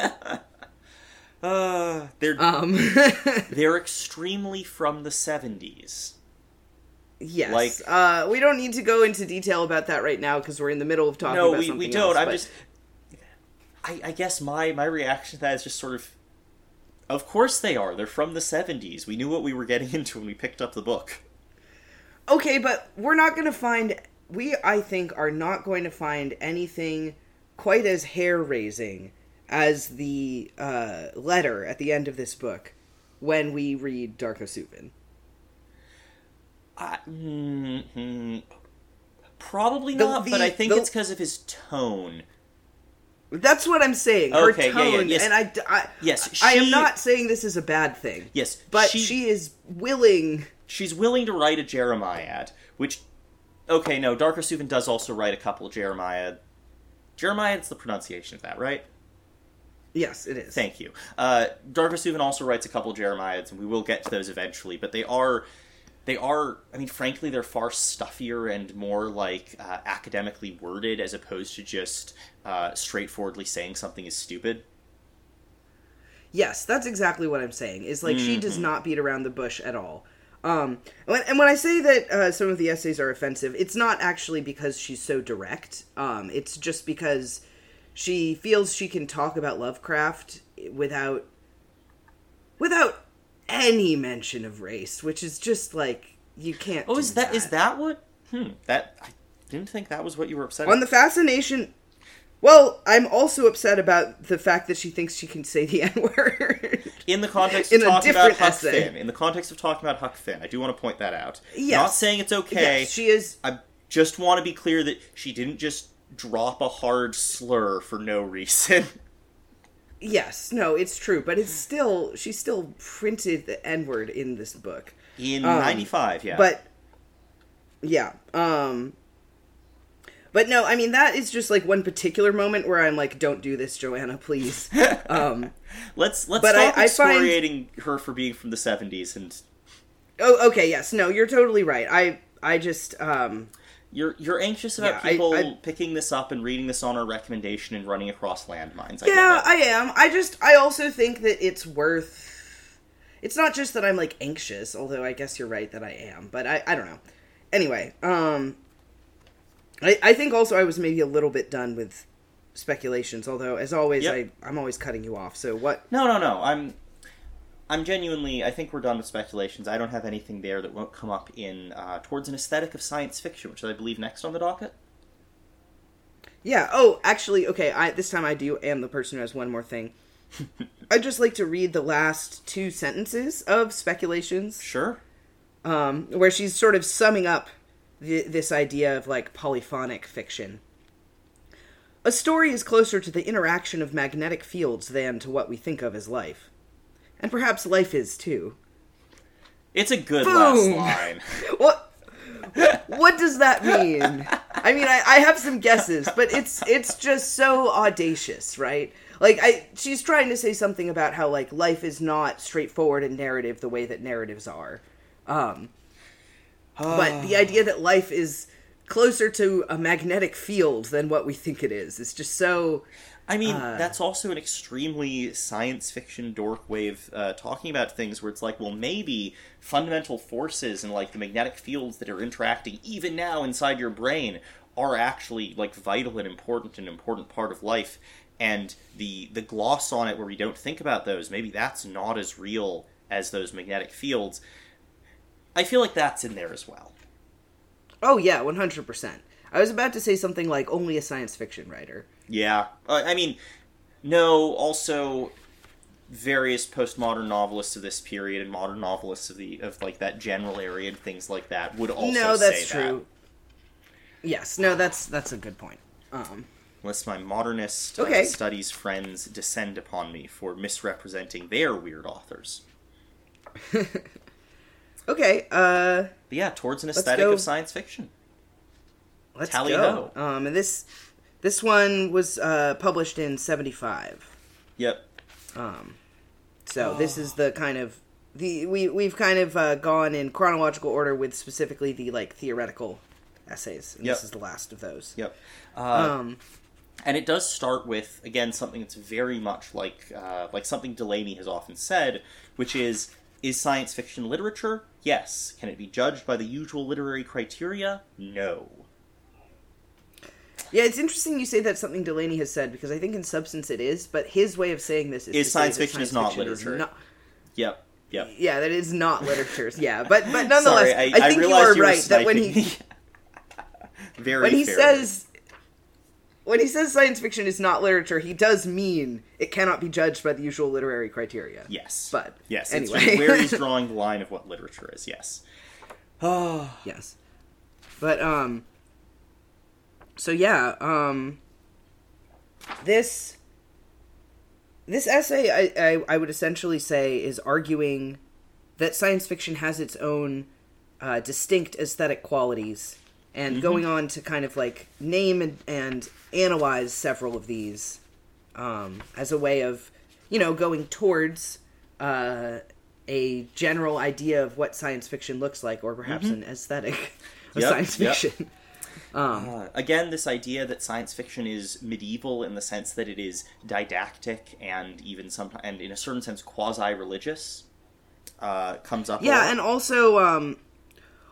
S2: Uh, they're
S1: Um,
S2: they're extremely from the seventies.
S1: yes.
S2: Like-
S1: uh, we don't need to go into detail about that right now because we're in the middle of talking
S2: No,
S1: about
S2: we,
S1: something
S2: we don't.
S1: else,
S2: I'm
S1: but-
S2: just. I, I guess my my reaction to that is just sort of. Of course they are. They're from the seventies. We knew what we were getting into when we picked up the book.
S1: Okay, but we're not going to find. We, I think, are not going to find anything quite as hair raising as the uh, letter at the end of this book when we read Darko Suvin.
S2: I, mm, probably
S1: The-
S2: not,
S1: the-
S2: but I think
S1: the-
S2: it's because of his tone.
S1: That's what I'm saying. Her
S2: Okay, yeah, yeah,
S1: tone,
S2: yes.
S1: and I, I,
S2: Yes,
S1: I am not saying this is a bad thing.
S2: Yes,
S1: but
S2: she-
S1: she, is willing.
S2: She's willing to write a Jeremiad, which. Okay, no, Darko Suvin does also write a couple Jeremiah. Jeremiah, it's the pronunciation of that, right?
S1: Yes, it is.
S2: Thank you. Uh, Darko Suvin also writes a couple Jeremiads, and we will get to those eventually. But they are, they are. I mean, frankly, they're far stuffier and more like uh, academically worded, as opposed to just uh, straightforwardly saying something is stupid.
S1: Yes, that's exactly what I'm saying. Is like she
S2: Mm-hmm.
S1: does not beat around the bush at all. Um, and when I say that uh, some of the essays are offensive, it's not actually because she's so direct. Um, it's just because she feels she can talk about Lovecraft without without any mention of race, which is just like you can't.
S2: Oh, is that is that what? Hmm. That I didn't think that was what you were upset.
S1: on the fascination? Well, I'm also upset about the fact that she thinks she can say the N word.
S2: in the context of talking about Huck
S1: essay.
S2: Finn, in the context of talking about Huck Finn, I do want to point that out.
S1: Yes.
S2: Not saying it's okay.
S1: Yes, she is.
S2: I just want to be clear that she didn't just drop a hard slur for no reason.
S1: Yes, no, it's true, but it's still she still printed the N word in this book.
S2: In
S1: Um,
S2: '95, yeah.
S1: But yeah, um but no, I mean that is just like one particular moment where I'm like don't do this, Joanna, please. um
S2: let's let's
S1: but I-
S2: stop
S1: I find-
S2: excoriating her for being from the '70s, and
S1: Oh, okay, yes. No, you're totally right. I I just um
S2: you're you're anxious about
S1: Yeah,
S2: people
S1: I-
S2: picking this up and reading this on our recommendation and running across landmines. I
S1: Yeah. I am. I just I also think that it's worth It's not just that I'm like anxious, although I guess you're right that I am, but I I don't know. Anyway, um I I think also I was maybe a little bit done with speculations, although as always
S2: Yep.
S1: I I'm always cutting you off. So what
S2: No, no, no. I'm I'm genuinely. I think we're done with speculations. I don't have anything there that won't come up in uh, towards an aesthetic of science fiction, which is, I believe next on the docket.
S1: Yeah. Oh, actually, okay. I this time I do am the person who has one more thing. I'd just like to read the last two sentences of speculations.
S2: Sure.
S1: um, where she's sort of summing up th- this idea of like polyphonic fiction. A story is closer to the interaction of magnetic fields than to what we think of as life. And perhaps life is too.
S2: It's a good
S1: Boom.
S2: last line.
S1: What what does that mean? I mean, I, I have some guesses, but it's it's just so audacious, right? Like, I she's trying to say something about how like life is not straightforward and narrative the way that narratives are. Um, but the idea that life is closer to a magnetic field than what we think it is is just so
S2: I mean,
S1: Uh.
S2: that's also an extremely science fiction dork way of uh, talking about things where it's like, well, maybe fundamental forces and like the magnetic fields that are interacting even now inside your brain are actually like vital and important and important part of life. And the the gloss on it where we don't think about those, maybe that's not as real as those magnetic fields. I feel like that's in there as well.
S1: oh yeah 100% i was about to say something like only a science fiction writer
S2: Yeah, uh, I mean, no. Also, various postmodern novelists of this period and modern novelists of the of like that general area and things like that would also
S1: no that's true yes no that's that's a good point um
S2: that. Unless my modernist
S1: Okay.
S2: uh, studies friends descend upon me for misrepresenting their weird authors.
S1: okay uh
S2: But yeah, towards an aesthetic of science fiction.
S1: let's
S2: Tally
S1: go
S2: ho.
S1: um and this this one was uh published in 75
S2: Yep.
S1: Um, so this is the kind of the we we've kind of uh, gone in chronological order with specifically the like theoretical essays. And
S2: Yep.
S1: This is the last of those.
S2: Yep. Uh,
S1: Um,
S2: and it does start with again something that's very much like uh, like something Delany has often said, which is is science fiction literature? Yes. Can it be judged by the usual literary criteria? No.
S1: Yeah, it's interesting you say that's something Delany has said because I think in substance it is, but his way of saying this is,
S2: Is science
S1: that
S2: fiction is not
S1: fiction
S2: literature.
S1: not-
S2: Yep. Yep.
S1: yeah, that is not literature. Yeah, but but nonetheless,
S2: Sorry, I,
S1: I, think you are
S2: you
S1: right that when he
S2: very
S1: when he
S2: fair.
S1: says when he says science fiction is not literature, he does mean it cannot be judged by the usual literary criteria.
S2: yes,
S1: but
S2: yes,
S1: anyway.
S2: where he's drawing the line of what literature is. Yes. Oh,
S1: Yes. But um so yeah, um this this essay I, I, I would essentially say is arguing that science fiction has its own uh, distinct aesthetic qualities and going on to kind of like name and, and analyze several of these um, as a way of you know going towards uh, a general idea of what science fiction looks like or perhaps an aesthetic of
S2: Yep,
S1: science
S2: yep.
S1: Fiction
S2: Uh, again, this idea that science fiction is medieval in the sense that it is didactic and even sometimes, and in a certain sense, quasi-religious, uh, comes up.
S1: yeah and also um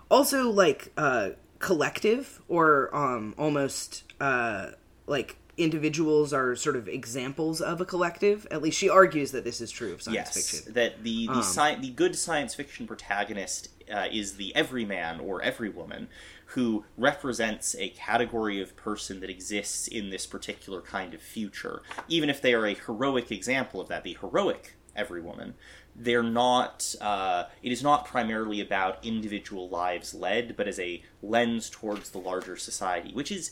S1: also like uh collective or um almost uh like individuals are sort of examples of a collective at least she argues that this is true of science
S2: yes,
S1: fiction
S2: that the the,
S1: Um,
S2: sci- the good science fiction protagonist uh, is the everyman or everywoman who represents a category of person that exists in this particular kind of future. Even if they are a heroic example of that, the heroic everywoman, they're not. Uh, it is not primarily about individual lives led, but as a lens towards the larger society, which is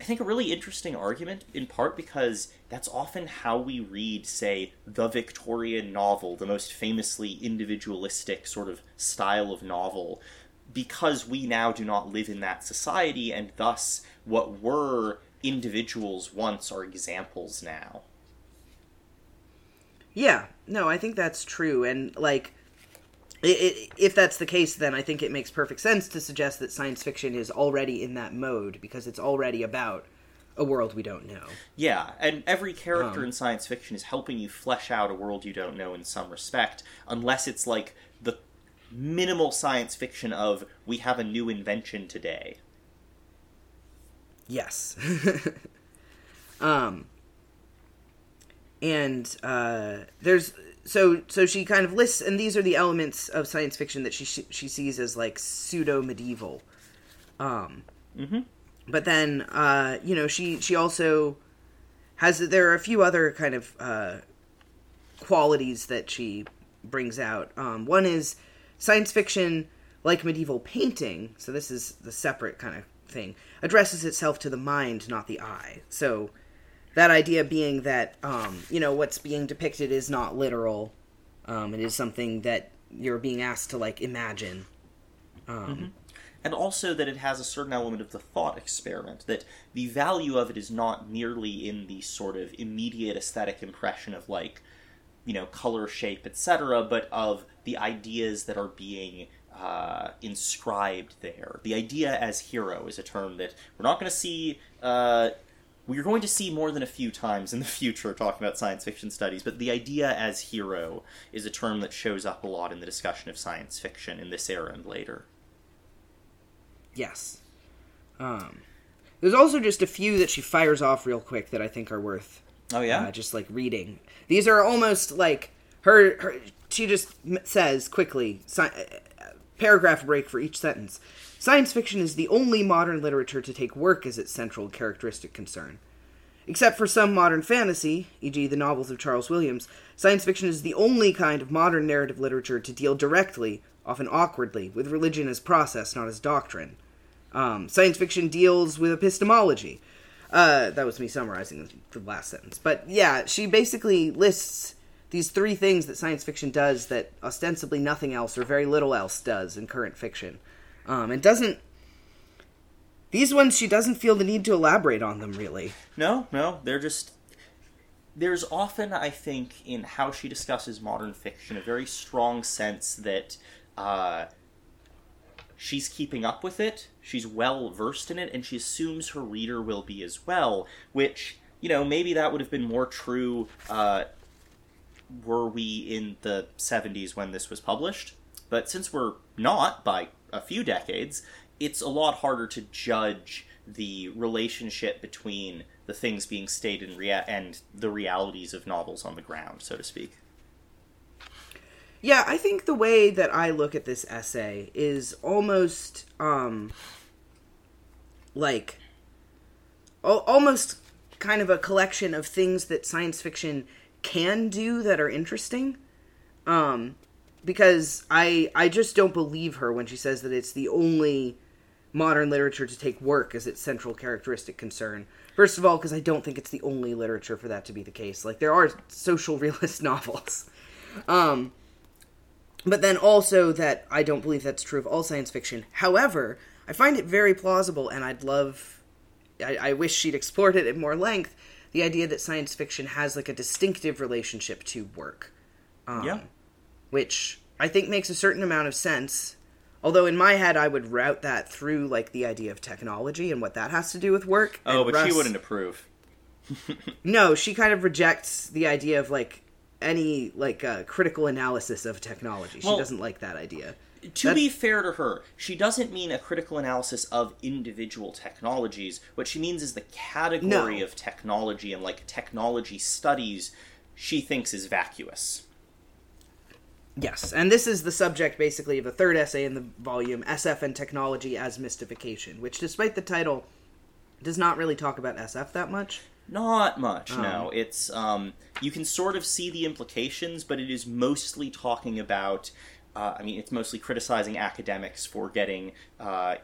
S2: I think a really interesting argument, in part because that's often how we read, say, the Victorian novel, the most famously individualistic sort of style of novel, because we now do not live in that society, and thus what were individuals once are examples now.
S1: yeah no i think that's true and like i i if that's the case then i think it makes perfect sense to suggest that science fiction is already in that mode because it's already about a world we don't know
S2: Yeah, and every character
S1: Um.
S2: in science fiction is helping you flesh out a world you don't know in some respect, unless it's like the minimal science fiction of we have a new invention today.
S1: Yes. um and uh there's so so she kind of lists and these are the elements of science fiction that she she sees as like pseudo medieval. Um
S2: Mhm.
S1: but then uh you know she she also has there are a few other kind of uh qualities that she brings out. Um one is science fiction like medieval painting, so this is the separate kind of thing, addresses itself to the mind, not the eye. So that idea being that um, you know what's being depicted is not literal. Um, it is something that you're being asked to like imagine. Um,
S2: and also that it has a certain element of the thought experiment that the value of it is not merely in the sort of immediate aesthetic impression of like you know color shape etc but of the ideas that are being uh, inscribed there the idea as hero is a term that we're not going to see uh, we're going to see more than a few times in the future talking about science fiction studies, but the idea as hero is a term that shows up a lot in the discussion of science fiction in this era and later.
S1: Yes. Um, there's also just a few that she fires off real quick that I think are worth
S2: Oh yeah,
S1: uh, just like reading. These are almost like her. her she just says quickly, sci- uh, paragraph break for each sentence. Science fiction is the only modern literature to take work as its central characteristic concern. Except for some modern fantasy, e.g., the novels of Charles Williams, science fiction is the only kind of modern narrative literature to deal directly, often awkwardly, with religion as process, not as doctrine. Um, science fiction deals with epistemology. Uh, that was me summarizing the last sentence. But yeah, she basically lists these three things that science fiction does that ostensibly nothing else or very little else does in current fiction. Um, and doesn't. These ones, she doesn't feel the need to elaborate on them, really.
S2: no, no, they're just. There's often, I think, in how she discusses modern fiction, a very strong sense that uh, she's keeping up with it, she's well versed in it, and she assumes her reader will be as well, which, you know, maybe that would have been more true uh, were we in the 70s when this was published. But since we're not by a few decades, it's a lot harder to judge the relationship between the things being stated and, rea- and the realities of novels on the ground, so to speak.
S1: Yeah, I think the way that I look at this essay is almost um like al- almost kind of a collection of things that science fiction can do that are interesting. Um because I I just don't believe her when she says that it's the only modern literature to take work as its central characteristic concern. First of all, because I don't think it's the only literature for that to be the case. Like there are social realist novels. Um but then also that I don't believe that's true of all science fiction. However, I find it very plausible, and I'd love, I, I wish she'd explored it at more length. The idea that science fiction has like a distinctive relationship to work, um,
S2: yeah.
S1: which I think makes a certain amount of sense. Although in my head, I would route that through like the idea of technology and what that has to do with work.
S2: Oh,
S1: and
S2: but she wouldn't approve.
S1: No, she kind of rejects the idea of like any like uh, critical analysis of technology. She
S2: Well-
S1: doesn't like that idea.
S2: To
S1: That-
S2: be fair to her, she doesn't mean a critical analysis of individual technologies. What she means is the category
S1: No.
S2: of technology and like technology studies she thinks is vacuous.
S1: Yes, and this is the subject basically of the third essay in the volume, SF and Technology as Mystification, which, despite the title, does not really talk about SF that much.
S2: Not much, no. It's um, you can sort of see the implications, but it is mostly talking about. Uh, I mean, it's mostly criticizing academics for getting. Uh,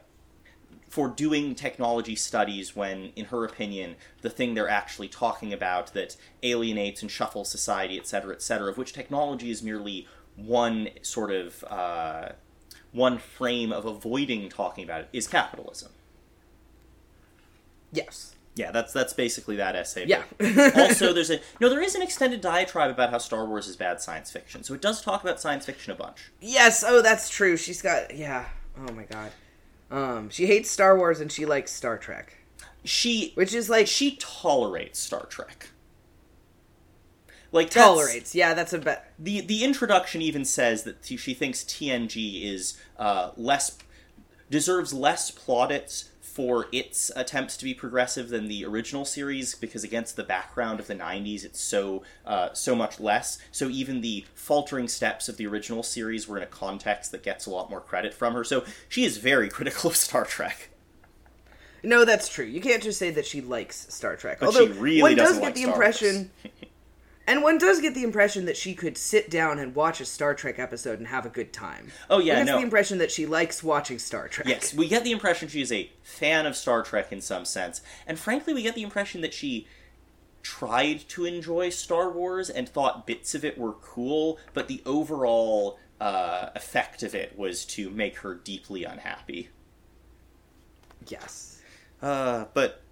S2: for doing technology studies when, in her opinion, the thing they're actually talking about that alienates and shuffles society, et cetera, et cetera, of which technology is merely one sort of uh, one frame of avoiding talking about it, is capitalism.
S1: Yes.
S2: Yeah, that's that's basically that essay.
S1: Yeah.
S2: also, there's a no. There is an extended diatribe about how Star Wars is bad science fiction. So it does talk about science fiction a bunch.
S1: Yes, oh, that's true. She's got. Yeah. Oh my god. Um, she hates Star Wars and she likes Star Trek.
S2: She
S1: Which is like.
S2: she tolerates Star Trek. Like
S1: tolerates. Yeah, that's a bet.
S2: the the introduction even says that she she thinks TNG is uh, less deserves less plaudits for its attempts to be progressive than the original series because against the background of the 90s it's so uh, so much less so even the faltering steps of the original series were in a context that gets a lot more credit from her so she is very critical of Star Trek
S1: No, that's true. You can't just say that she likes Star Trek.
S2: But
S1: Although
S2: she really
S1: one does get
S2: like
S1: the impression. and one does get the impression that she could sit down and watch a Star Trek episode and have a good time.
S2: Oh, yeah,
S1: One gets
S2: no.
S1: the impression that she likes watching Star Trek.
S2: Yes, we get the impression she is a fan of Star Trek in some sense, and frankly, we get the impression that she tried to enjoy Star Wars and thought bits of it were cool, but the overall uh, effect of it was to make her deeply unhappy.
S1: Yes.
S2: Uh, but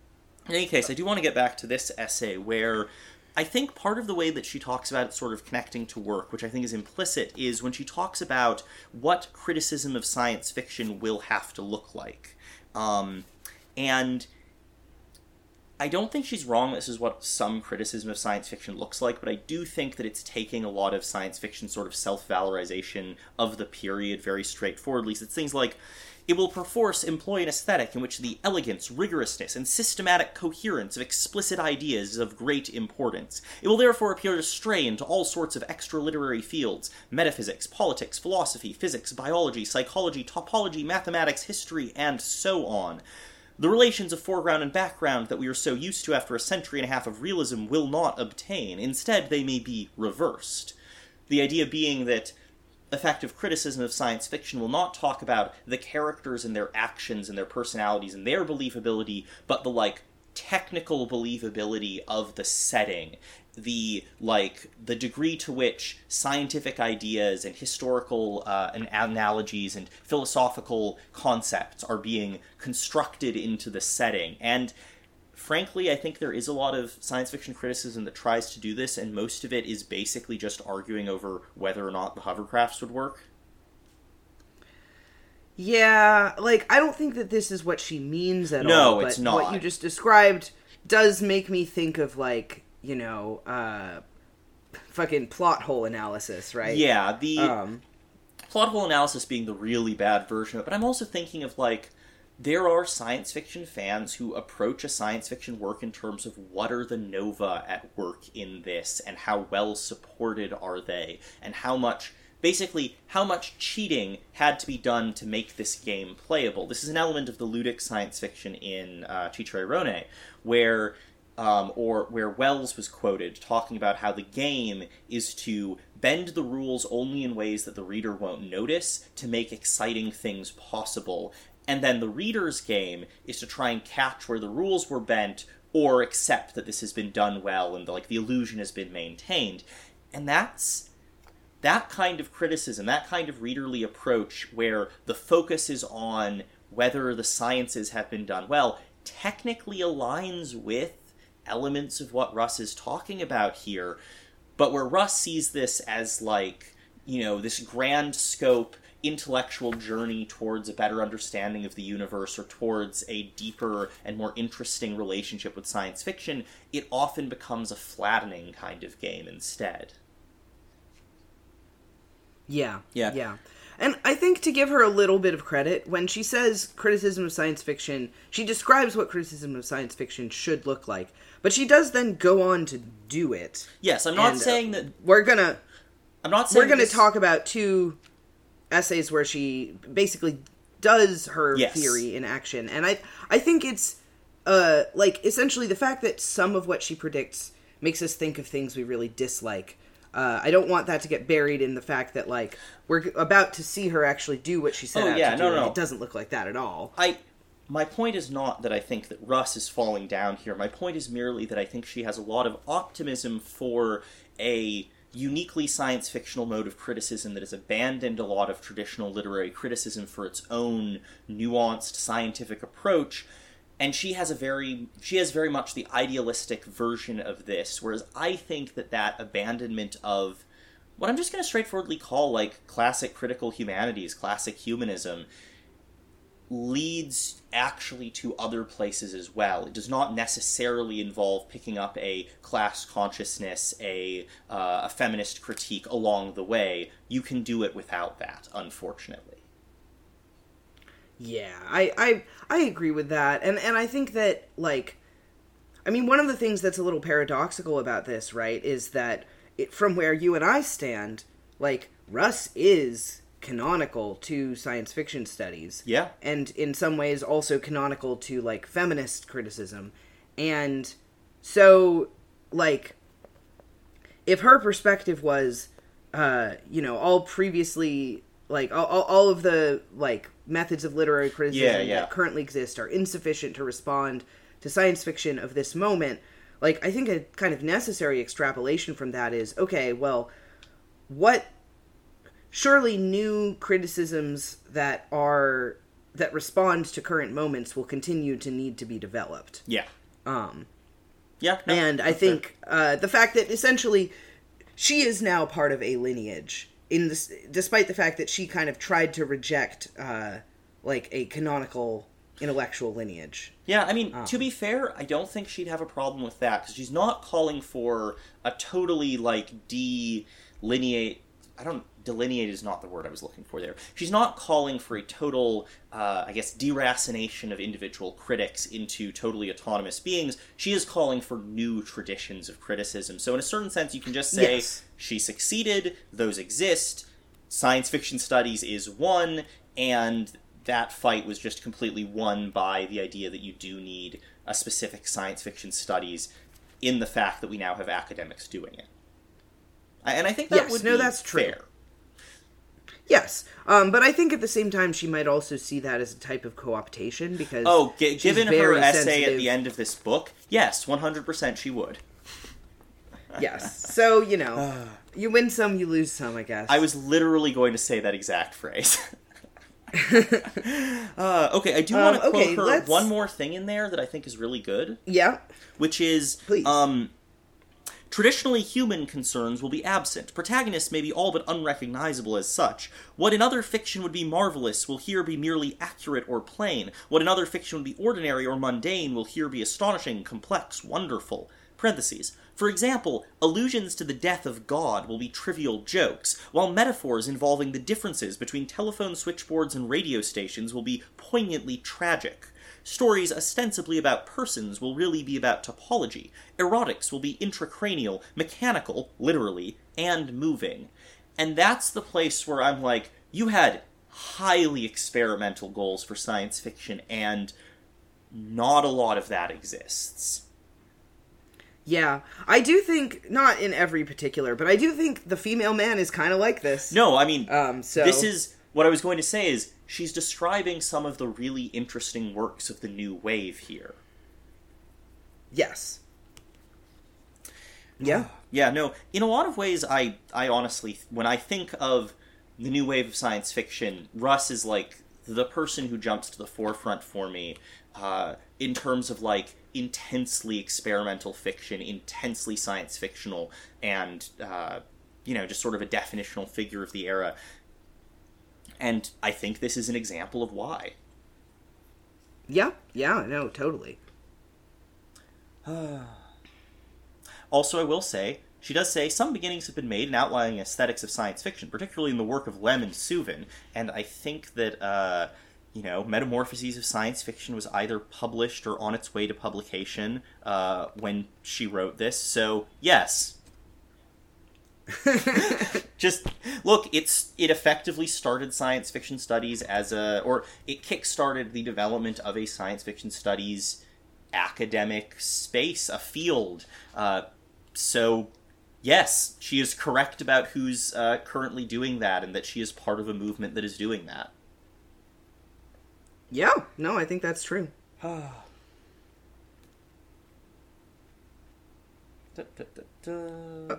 S2: in any case, I do want to get back to this essay where I think part of the way that she talks about it sort of connecting to work, which I think is implicit, is when she talks about what criticism of science fiction will have to look like. Um, and I don't think she's wrong. This is what some criticism of science fiction looks like, but I do think that it's taking a lot of science fiction sort of self valorization of the period very straightforwardly. So it's things like it will perforce employ an aesthetic in which the elegance, rigorousness, and systematic coherence of explicit ideas is of great importance. It will therefore appear to stray into all sorts of extra literary fields metaphysics, politics, philosophy, physics, biology, psychology, topology, mathematics, history, and so on. The relations of foreground and background that we are so used to after a century and a half of realism will not obtain. Instead, they may be reversed. The idea being that effective criticism of science fiction will not talk about the characters and their actions and their personalities and their believability, but the like technical believability of the setting. The like the degree to which scientific ideas and historical uh, and analogies and philosophical concepts are being constructed into the setting. And frankly i think there is a lot of science fiction criticism that tries to do this and most of it is basically just arguing over whether or not the hovercrafts would work
S1: Yeah, like I don't think that this is what she means at
S2: No,
S1: all.
S2: it's
S1: but
S2: not.
S1: What you just described does make me think of like you know, uh, fucking plot hole analysis, right?
S2: Yeah, the
S1: Um,
S2: plot hole analysis being the really bad version of it, but I'm also thinking of like there are science fiction fans who approach a science fiction work in terms of what are the nova at work in this and how well supported are they and how much basically how much cheating had to be done to make this game playable. This is an element of the ludic science fiction in uh, Csicsery-Ronay where um, or where Wells was quoted talking about how the game is to bend the rules only in ways that the reader won't notice to make exciting things possible. And then the reader's game is to try and catch where the rules were bent or accept that this has been done well and like the illusion has been maintained. And that's that kind of criticism, that kind of readerly approach where the focus is on whether the sciences have been done well, technically aligns with elements of what Russ is talking about here. But where Russ sees this as like, you know, this grand scope intellectual journey towards a better understanding of the universe or towards a deeper and more interesting relationship with science fiction, it often becomes a flattening kind of game instead.
S1: Yeah.
S2: Yeah.
S1: Yeah. And I think to give her a little bit of credit, when she says criticism of science fiction, she describes what criticism of science fiction should look like. But she does then go on to do it.
S2: Yes, I'm not
S1: And, uh,
S2: saying that
S1: We're gonna
S2: I'm not saying
S1: we're gonna
S2: this-
S1: talk about two essays where she basically does her
S2: Yes.
S1: theory in action. And I I think it's uh like essentially the fact that some of what she predicts makes us think of things we really dislike. Uh, I don't want that to get buried in the fact that like we're about to see her actually do what she set
S2: Oh, yeah, no,
S1: do.
S2: no, no.
S1: It doesn't look like that at all.
S2: I my point is not that I think that Russ is falling down here. My point is merely that I think she has a lot of optimism for a uniquely science fictional mode of criticism that has abandoned a lot of traditional literary criticism for its own nuanced scientific approach and she has a very she has very much the idealistic version of this whereas i think that that abandonment of what i'm just going to straightforwardly call like classic critical humanities classic humanism leads actually to other places as well. It does not necessarily involve picking up a class consciousness, a, uh, a feminist critique along the way. You can do it without that, unfortunately.
S1: Yeah, I, I I agree with that, and and I think that like, I mean, one of the things that's a little paradoxical about this, right, is that it, from where you and I stand, like Russ is canonical to science fiction studies,
S2: Yeah.
S1: and in some ways also canonical to like feminist criticism, and so like, if her perspective was, uh, you know, all previously like all, all, of the like methods of literary criticism
S2: Yeah, yeah.
S1: that currently exist are insufficient to respond to science fiction of this moment like i think a kind of necessary extrapolation from that is okay well what surely new criticisms that are that respond to current moments will continue to need to be developed
S2: Yeah.
S1: um
S2: Yeah. no,
S1: and I think uh, the fact that essentially she is now part of a lineage, in this, despite the fact that she kind of tried to reject uh, like a canonical intellectual lineage.
S2: Yeah, I mean,
S1: Oh.
S2: to be fair, I don't think she'd have a problem with that because she's not calling for a totally like delineate. I don't delineate is not the word I was looking for there. She's not calling for a total, uh, I guess, deracination of individual critics into totally autonomous beings. She is calling for new traditions of criticism. So, in a certain sense, you can just say
S1: Yes.
S2: she succeeded. Those exist. Science fiction studies is one, and that fight was just completely won by the idea that you do need a specific science fiction studies in the fact that we now have academics doing it. And I think that
S1: Yes,
S2: would
S1: no,
S2: be
S1: that's true. Yes, um, but I think at the same time she might also see that as a type of co-optation because
S2: Oh, g- given her essay at the end of this book, yes, 100% she would.
S1: yes. So you know, you win some, you lose some. I guess.
S2: I was literally going to say that exact phrase. uh, okay, I do
S1: Um,
S2: want to quote
S1: okay,
S2: her
S1: let's-
S2: one more thing in there that I think is really good.
S1: yeah.
S2: which is
S1: Please.
S2: um Traditionally human concerns will be absent. Protagonists may be all but unrecognizable as such. What in other fiction would be marvelous will here be merely accurate or plain. What in other fiction would be ordinary or mundane will here be astonishing, complex, wonderful. Parentheses. For example, allusions to the death of God will be trivial jokes, while metaphors involving the differences between telephone switchboards and radio stations will be poignantly tragic. Stories ostensibly about persons will really be about topology. Erotics will be intracranial, mechanical, literally, and moving. And that's the place where I'm like, you had highly experimental goals for science fiction, and not a lot of that exists.
S1: Yeah, I do think not in every particular, but I do think the female man is kind of like this.
S2: No, I mean,
S1: Um, so
S2: this is what I was going to say is she's describing some of the really interesting works of the new wave here.
S1: yes. Yeah.
S2: Yeah, no, in a lot of ways I I honestly when I think of the new wave of science fiction, Russ is like the person who jumps to the forefront for me uh, in terms of like intensely experimental fiction, intensely science fictional, and uh, you know, just sort of a definitional figure of the era. And I think this is an example of why.
S1: Yeah. Yeah. No. Totally.
S2: Also, I will say, she does say some beginnings have been made in outlining aesthetics of science fiction, particularly in the work of Lem and Suvin, and I think that, uh, you know, Metamorphoses of Science Fiction was either published or on its way to publication uh, when she wrote this, so yes. Just look, it's it effectively started science fiction studies as a, or it kickstarted the development of a science fiction studies academic space, a field. Uh, so, yes, she is correct about who's uh, currently doing that, and that she is part of a movement that is doing that.
S1: Yeah. No, I think that's true.
S2: Da, da, da, da.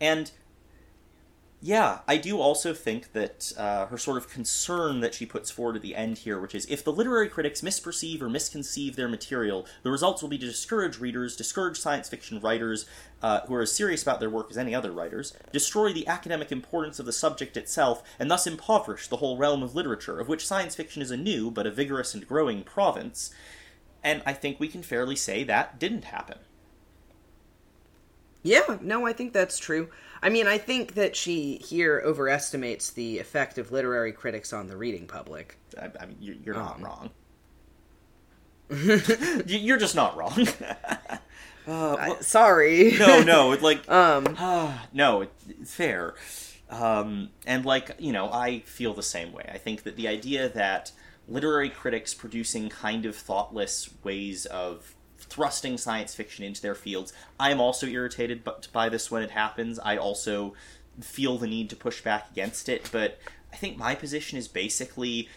S2: And yeah, I do also think that uh, her sort of concern that she puts forward at the end here, which is if the literary critics misperceive or misconceive their material, the results will be to discourage readers, discourage science fiction writers uh, who are as serious about their work as any other writers, destroy the academic importance of the subject itself, and thus impoverish the whole realm of literature, of which science fiction is a new but a vigorous and growing province. And I think we can fairly say that didn't happen.
S1: Yeah, no, I think that's true. I mean, I think that she here overestimates the effect of literary critics on the reading public.
S2: I, I mean, you- you're not
S1: Um.
S2: wrong. You- you're just not wrong. uh,
S1: I- sorry.
S2: no, no, it, like
S1: Um,
S2: no, it, it's fair. Um, and like you know, I feel the same way. I think that the idea that literary critics producing kind of thoughtless ways of thrusting science fiction into their fields, I am also irritated by this when it happens. I also feel the need to push back against it, but I think my position is basically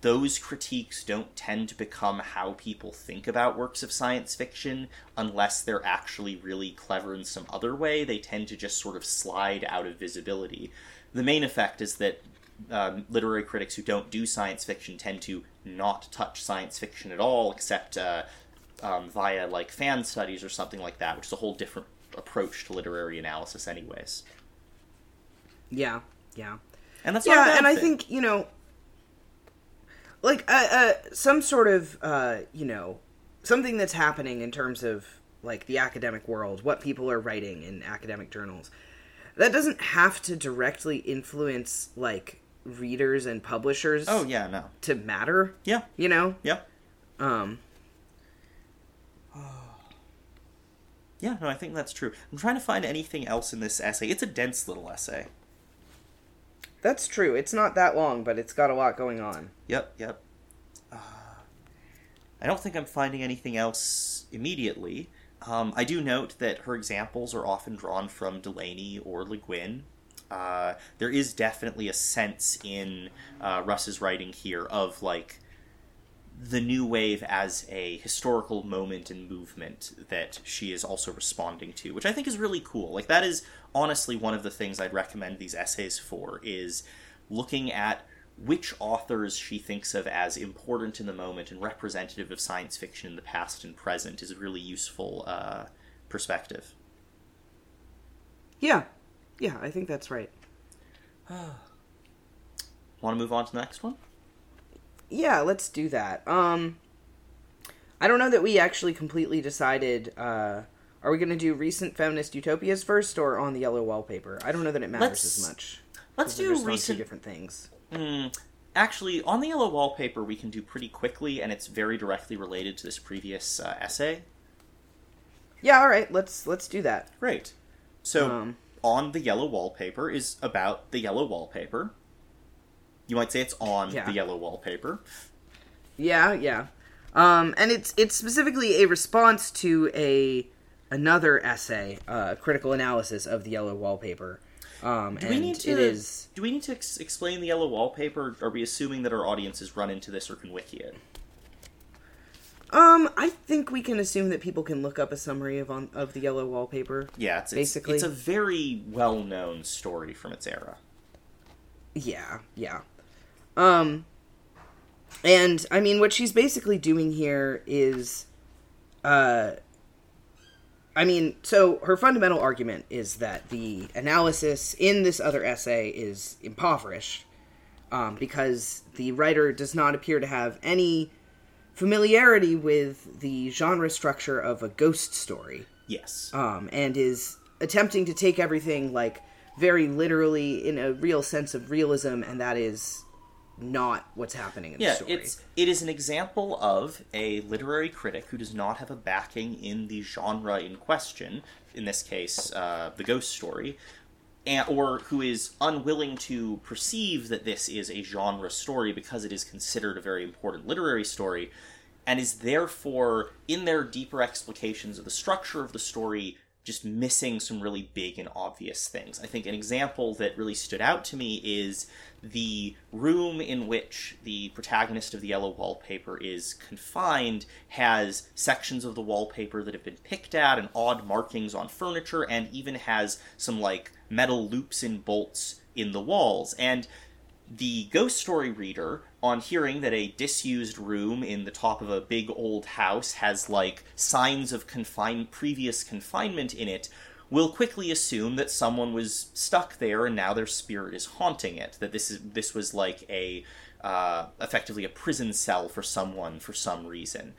S2: those critiques don't tend to become how people think about works of science fiction unless they're actually really clever in some other way. They tend to just sort of slide out of visibility. The main effect is that um, literary critics who don't do science fiction tend to not touch science fiction at all, except uh, um, via like fan studies or something like that, which is a whole different approach to literary analysis, anyways.
S1: yeah, yeah.
S2: And that's
S1: yeah, and I think you know, like uh, uh, some sort of uh, you know something that's happening in terms of like the academic world, what people are writing in academic journals. That doesn't have to directly influence like readers and publishers
S2: Oh yeah, no,
S1: to matter.
S2: yeah,
S1: You know,
S2: yeah.
S1: um,
S2: Yeah, no, I think that's true. I'm trying to find anything else in this essay. It's a dense little essay.
S1: that's true. It's not that long, but it's got a lot going on.
S2: Yep, yep. Uh, I don't think I'm finding anything else immediately. Um, I do note that her examples are often drawn from Delany or Le Guin. Uh, there is definitely a sense in uh, Russ's writing here of like the new wave as a historical moment and movement that she is also responding to, which I think is really cool. Like that is honestly one of the things I'd recommend these essays for is looking at which authors she thinks of as important in the moment and representative of science fiction in the past and present is a really useful uh, perspective.
S1: Yeah, yeah, I think that's right.
S2: Want to move on to the next one?
S1: Yeah, let's do that. Um, I don't know that we actually completely decided. Uh, are we going to do recent feminist utopias first or on the yellow wallpaper? I don't know that it matters
S2: Let's-
S1: as much.
S2: Let's do recent.
S1: different things.
S2: Mm, actually, on the yellow wallpaper, we can do pretty quickly, and it's very directly related to this previous uh, essay.
S1: Yeah, all right. Let's let's do that.
S2: Great. So,
S1: Um,
S2: on the yellow wallpaper is about the yellow wallpaper. You might say it's on
S1: Yeah.
S2: the yellow wallpaper.
S1: Yeah, yeah. Um, and it's it's specifically a response to a another essay, uh, critical analysis of the yellow wallpaper. Um,
S2: Do
S1: and
S2: we need to?
S1: it is
S2: Do we need to ex- explain the yellow wallpaper? Are we assuming that our audiences run into this or can wiki it?
S1: um I think we can assume that people can look up a summary of on of the yellow wallpaper.
S2: Yeah, it's, it's
S1: Basically-
S2: it's a very well known story from its era.
S1: Yeah, yeah. Um and I mean what she's basically doing here is uh I mean, so her fundamental argument is that the analysis in this other essay is impoverished um, because the writer does not appear to have any familiarity with the genre structure of a ghost story
S2: Yes.
S1: um, and is attempting to take everything like very literally in a real sense of realism, and that is not what's happening in the story.
S2: it's it is an example of a literary critic who does not have a backing in the genre in question. In this case, uh, the ghost story, and, or who is unwilling to perceive that this is a genre story because it is considered a very important literary story, and is therefore, in their deeper explications of the structure of the story, just missing some really big and obvious things. I think an example that really stood out to me is the room in which the protagonist of the yellow wallpaper is confined has sections of the wallpaper that have been picked at and odd markings on furniture and even has some like metal loops and bolts in the walls. And the ghost story reader, on hearing that a disused room in the top of a big old house has like signs of confine previous confinement in it, will quickly assume that someone was stuck there and now their spirit is haunting it. That this is this was like a uh, effectively a prison cell for someone for some reason,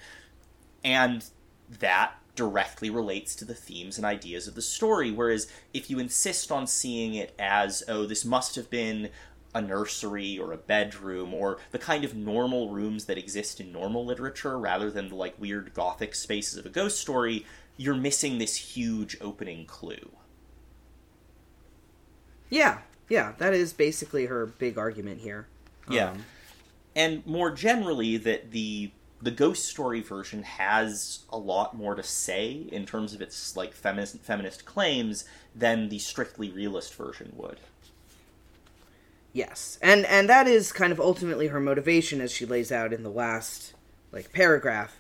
S2: and that directly relates to the themes and ideas of the story. Whereas if you insist on seeing it as, oh, this must have been a nursery or a bedroom or the kind of normal rooms that exist in normal literature rather than the like weird gothic spaces of a ghost story, you're missing this huge opening clue.
S1: yeah, yeah. That is basically her big argument here.
S2: Yeah.
S1: Um,
S2: and more generally that the the ghost story version has a lot more to say in terms of its like feminist feminist claims than the strictly realist version would.
S1: Yes, and and that is kind of ultimately her motivation, as she lays out in the last like paragraph,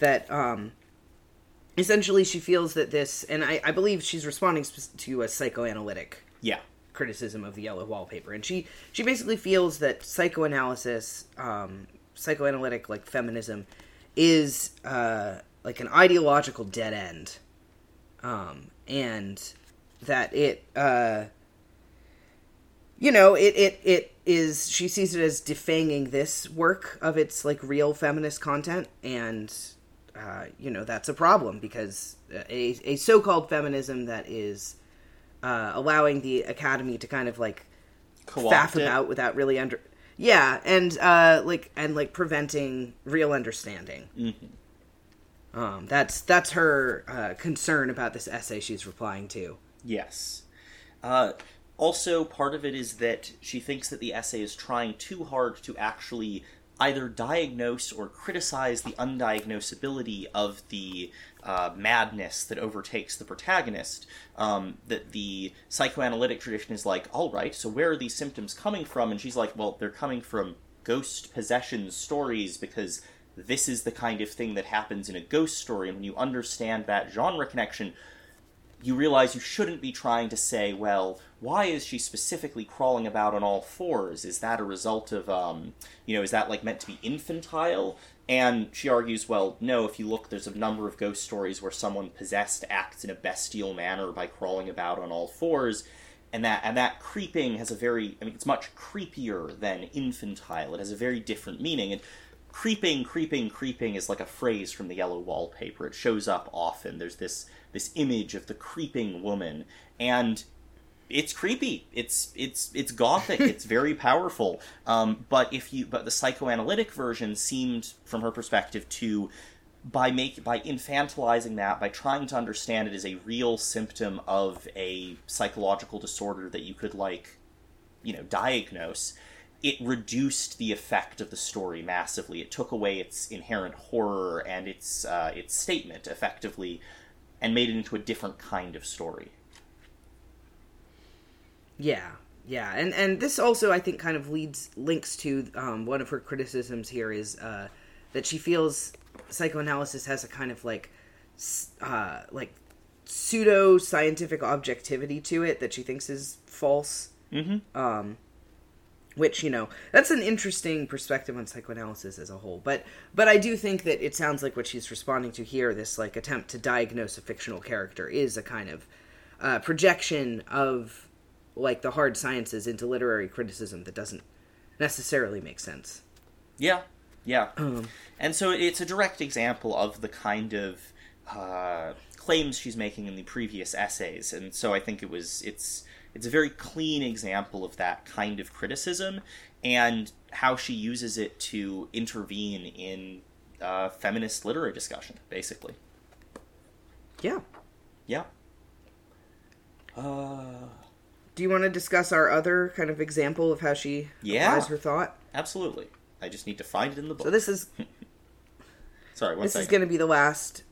S1: that um, essentially she feels that this, and I, I believe she's responding to a psychoanalytic
S2: Yeah.
S1: criticism of the yellow wallpaper, and she she basically feels that psychoanalysis, um, psychoanalytic like feminism, is uh, like an ideological dead end, um, and that it. Uh, you know, it, it it is she sees it as defanging this work of its like real feminist content, and uh, you know that's a problem because a a so called feminism that is uh, allowing the academy to kind of like
S2: Co-opt
S1: faff
S2: it.
S1: about without really under yeah and uh like and like preventing real understanding
S2: Mhm.
S1: um that's that's her uh concern about this essay she's replying to
S2: Yes. Uh, also, part of it is that she thinks that the essay is trying too hard to actually either diagnose or criticize the undiagnosability of the uh, madness that overtakes the protagonist. Um, that the psychoanalytic tradition is like, all right, so where are these symptoms coming from? And she's like, well, they're coming from ghost possession stories because this is the kind of thing that happens in a ghost story. And when you understand that genre connection, you realize you shouldn't be trying to say, well, why is she specifically crawling about on all fours? Is that a result of, um, you know, is that like meant to be infantile? And she argues, well, no, if you look, there's a number of ghost stories where someone possessed acts in a bestial manner by crawling about on all fours. And that and that creeping has a very I mean it's much creepier than infantile. It has a very different meaning. And creeping, creeping, creeping is like a phrase from the yellow wallpaper. It shows up often. There's this this image of the creeping woman. And it's creepy. It's it's it's gothic. it's very powerful. Um, but if you but the psychoanalytic version seemed, from her perspective, to by make by infantilizing that by trying to understand it as a real symptom of a psychological disorder that you could like you know diagnose it reduced the effect of the story massively it took away its inherent horror and its uh, its statement effectively and made it into a different kind of story
S1: Yeah, yeah, and and this also I think kind of leads links to um, one of her criticisms here is uh, that she feels psychoanalysis has a kind of like uh, like pseudo scientific objectivity to it that she thinks is false.
S2: mm-hmm.
S1: Um, which you know that's an interesting perspective on psychoanalysis as a whole but but i do think that it sounds like what she's responding to here this like attempt to diagnose a fictional character is a kind of uh, projection of like the hard sciences into literary criticism that doesn't necessarily make sense
S2: Yeah, yeah.
S1: Um.
S2: and so it's a direct example of the kind of uh, claims she's making in the previous essays, and so I think it was it's it's a very clean example of that kind of criticism and how she uses it to intervene in uh, feminist literary discussion, basically.
S1: yeah
S2: Yeah. Uh,
S1: do you want to discuss our other kind of example of how she
S2: Yeah.
S1: applies her thought
S2: absolutely. I just need to find it in the book.
S1: so this is
S2: Sorry, one
S1: this is going to be the last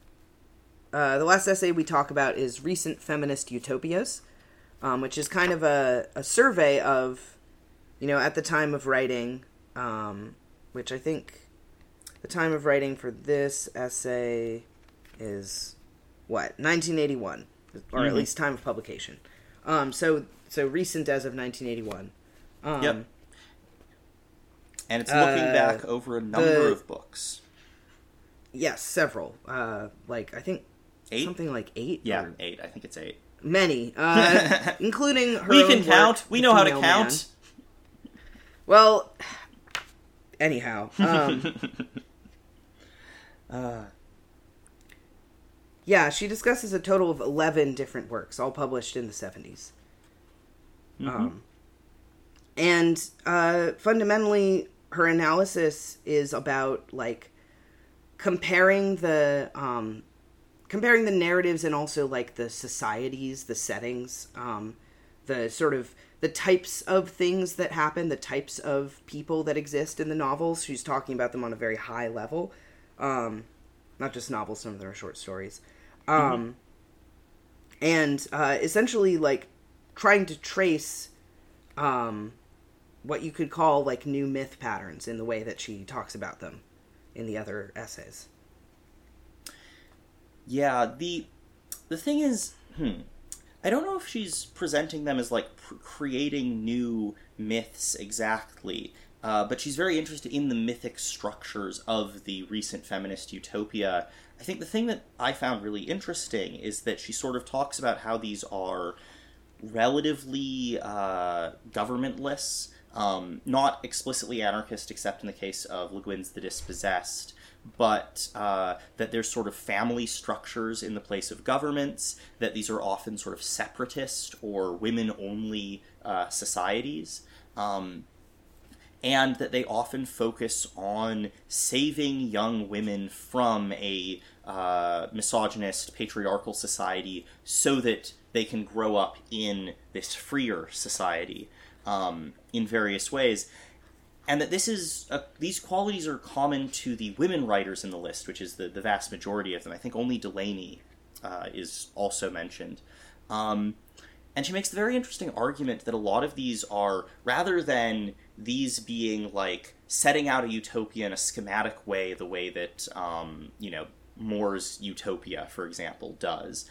S1: uh, the last essay we talk about is recent feminist utopias um, which is kind of a, a survey of you know at the time of writing um, which i think the time of writing for this essay is what 1981 or at
S2: Mhm.
S1: least time of publication um, so so recent as of 1981 um,
S2: Yep. And it's looking
S1: Uh,
S2: back over a number
S1: the-
S2: of books.
S1: yes several uh, like i think
S2: Eight?
S1: something like eight
S2: Yeah,
S1: or
S2: eight. I think it's eight.
S1: Many, uh, including her.
S2: we can
S1: work,
S2: count. We know how to count.
S1: Man. Well, anyhow, um,
S2: Uh,
S1: yeah, she discusses a total of eleven different works, all published in the 70s
S2: mhm.
S1: Um, and uh, fundamentally, her analysis is about like comparing the um, comparing the narratives and also like the societies, the settings, um, the sort of the types of things that happen, the types of people that exist in the novels. She's talking about them on a very high level, um, not just novels. Some of them are short stories, um, and uh, essentially like trying to trace um, what you could call like new myth patterns in the way that she talks about them in the other essays.
S2: Yeah. The the thing is, hmm. I don't know if she's presenting them as like pr- creating new myths exactly, uh, but she's very interested in the mythic structures of the recent feminist utopia. I think the thing that I found really interesting is that she sort of talks about how these are relatively uh, governmentless, um, not explicitly anarchist, except in the case of Le Guin's The Dispossessed, but uh, that there's sort of family structures in the place of governments, that these are often sort of separatist or women only uh, societies. Um, and that they often focus on saving young women from a uh, misogynist patriarchal society so that they can grow up in this freer society um, in various ways and that this is uh, these qualities are common to the women writers in the list which is the, the vast majority of them i think only Delany uh, is also mentioned um, and she makes the very interesting argument that a lot of these are, rather than these being like setting out a utopia in a schematic way, the way that, um, you know, Moore's Utopia, for example, does,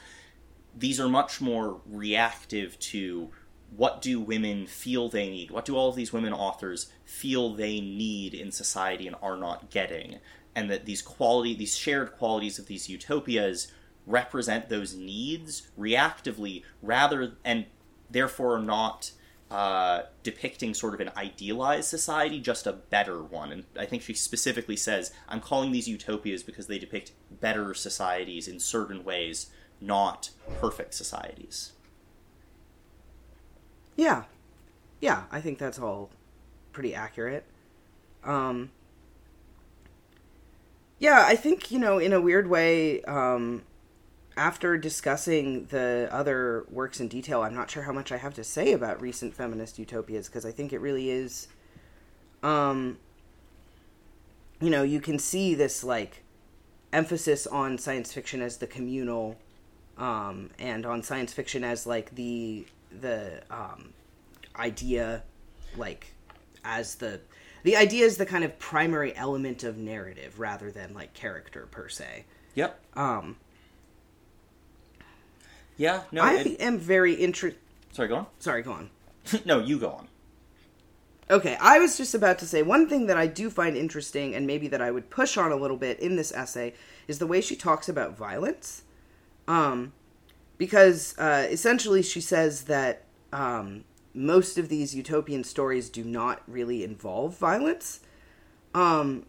S2: these are much more reactive to what do women feel they need? What do all of these women authors feel they need in society and are not getting? And that these quality, these shared qualities of these utopias represent those needs reactively rather and therefore are not uh, depicting sort of an idealized society, just a better one. And I think she specifically says, I'm calling these utopias because they depict better societies in certain ways, not perfect societies.
S1: Yeah. Yeah, I think that's all pretty accurate. Um, yeah, I think, you know, in a weird way, um, after discussing the other works in detail, I'm not sure how much I have to say about recent feminist utopias because I think it really is. Um, you know, you can see this like emphasis on science fiction as the communal, um, and on science fiction as like the the um, idea, like as the the idea is the kind of primary element of narrative rather than like character per se.
S2: Yep.
S1: Um,
S2: Yeah, no.
S1: I
S2: it-
S1: am very interested.
S2: sorry, go on.
S1: Sorry, go on.
S2: no, you go on.
S1: Okay, I was just about to say one thing that I do find interesting, and maybe that I would push on a little bit in this essay, is the way she talks about violence. Um, because uh, essentially she says that um, most of these utopian stories do not really involve violence. Um,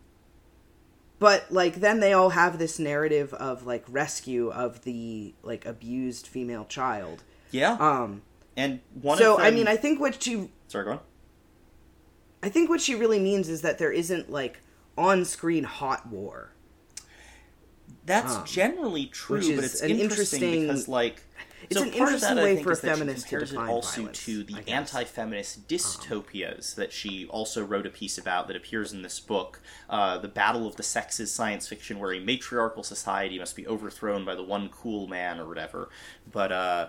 S1: but like then they all have this narrative of like rescue of the like abused female child.
S2: Yeah.
S1: Um,
S2: and one
S1: so
S2: of them...
S1: I mean, I think what she
S2: Sorry, go on.
S1: I think what she really means is that there isn't like on-screen hot war.
S2: That's
S1: Um,
S2: generally true, but it's interesting,
S1: interesting-
S2: because, like,
S1: It's
S2: so
S1: an interesting
S2: that,
S1: way for a feminist to
S2: compares it also
S1: violence,
S2: to the
S1: guess. Um,
S2: anti-feminist dystopias that she also wrote a piece about that appears in this book, uh, "The Battle of the Sexes" science fiction, where a matriarchal society must be overthrown by the one cool man or whatever. But uh,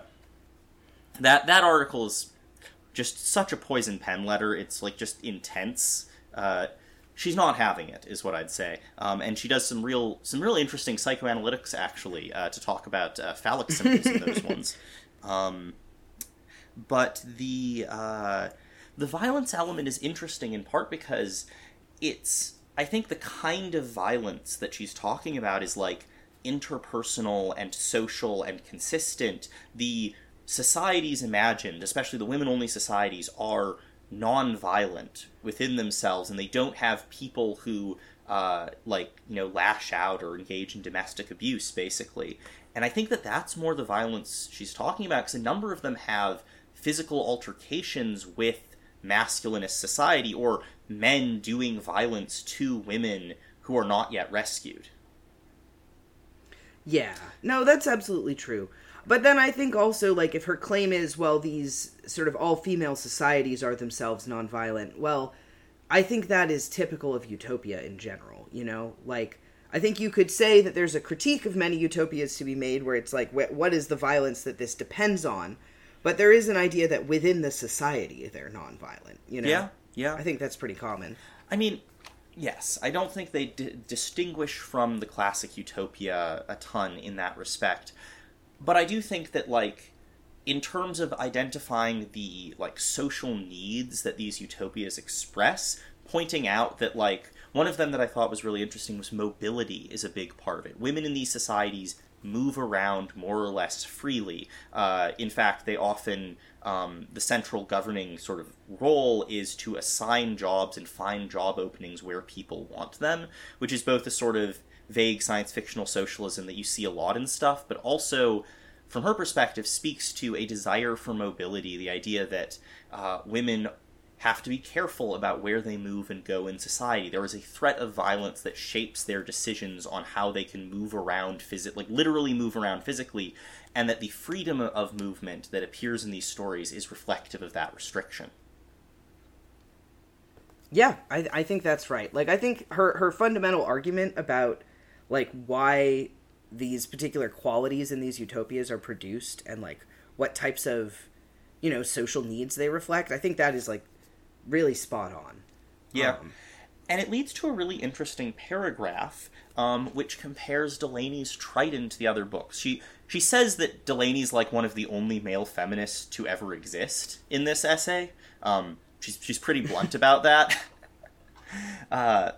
S2: that that article is just such a poison pen letter. It's like just intense. Uh, she's not having it, is what I'd say. Um, and she does some real some real interesting psychoanalytics actually uh, to talk about uh, phallic symbols in those ones. Um, but the uh, the violence element is interesting in part because it's I think the kind of violence that she's talking about is like interpersonal and social and consistent. The societies imagined, especially the women only societies, are non-violent within themselves and they don't have people who uh, like you know lash out or engage in domestic abuse basically and i think that that's more the violence she's talking about because a number of them have physical altercations with masculinist society or men doing violence to women who are not yet rescued
S1: Yeah. No, that's absolutely true. But then I think also like if her claim is well these sort of all female societies are themselves nonviolent, well, I think that is typical of utopia in general, you know? Like I think you could say that there's a critique of many utopias to be made where it's like wh- what is the violence that this depends on? But there is an idea that within the society they're nonviolent, you know?
S2: yeah yeah
S1: I think that's pretty common.
S2: I mean, yes, I don't think they d- distinguish from the classic Utopia a ton in that respect, but I do think that like in terms of identifying the like social needs that these utopias express, pointing out that like one of them that I thought was really interesting was mobility is a big part of it. Women in these societies move around more or less freely. Uh, in fact, they often um, the central governing sort of role is to assign jobs and find job openings where people want them, which is both a sort of vague science fictional socialism that you see a lot in stuff, but also, from her perspective, speaks to a desire for mobility. The idea that uh, women have to be careful about where they move and go in society. There is a threat of violence that shapes their decisions on how they can move around physically, like literally move around physically, and that the freedom of movement that appears in these stories is reflective of that restriction.
S1: Yeah, I I think that's right. Like I think her her fundamental argument about like why these particular qualities in these utopias are produced and like what types of you know social needs they reflect, I think that is like really spot on.
S2: Yeah.
S1: Um,
S2: and it leads to a really interesting paragraph um, which compares Delany's Triton to the other books. She she says that Delany's like one of the only male feminists to ever exist in this essay. Um, she's she's pretty blunt about that. Uh,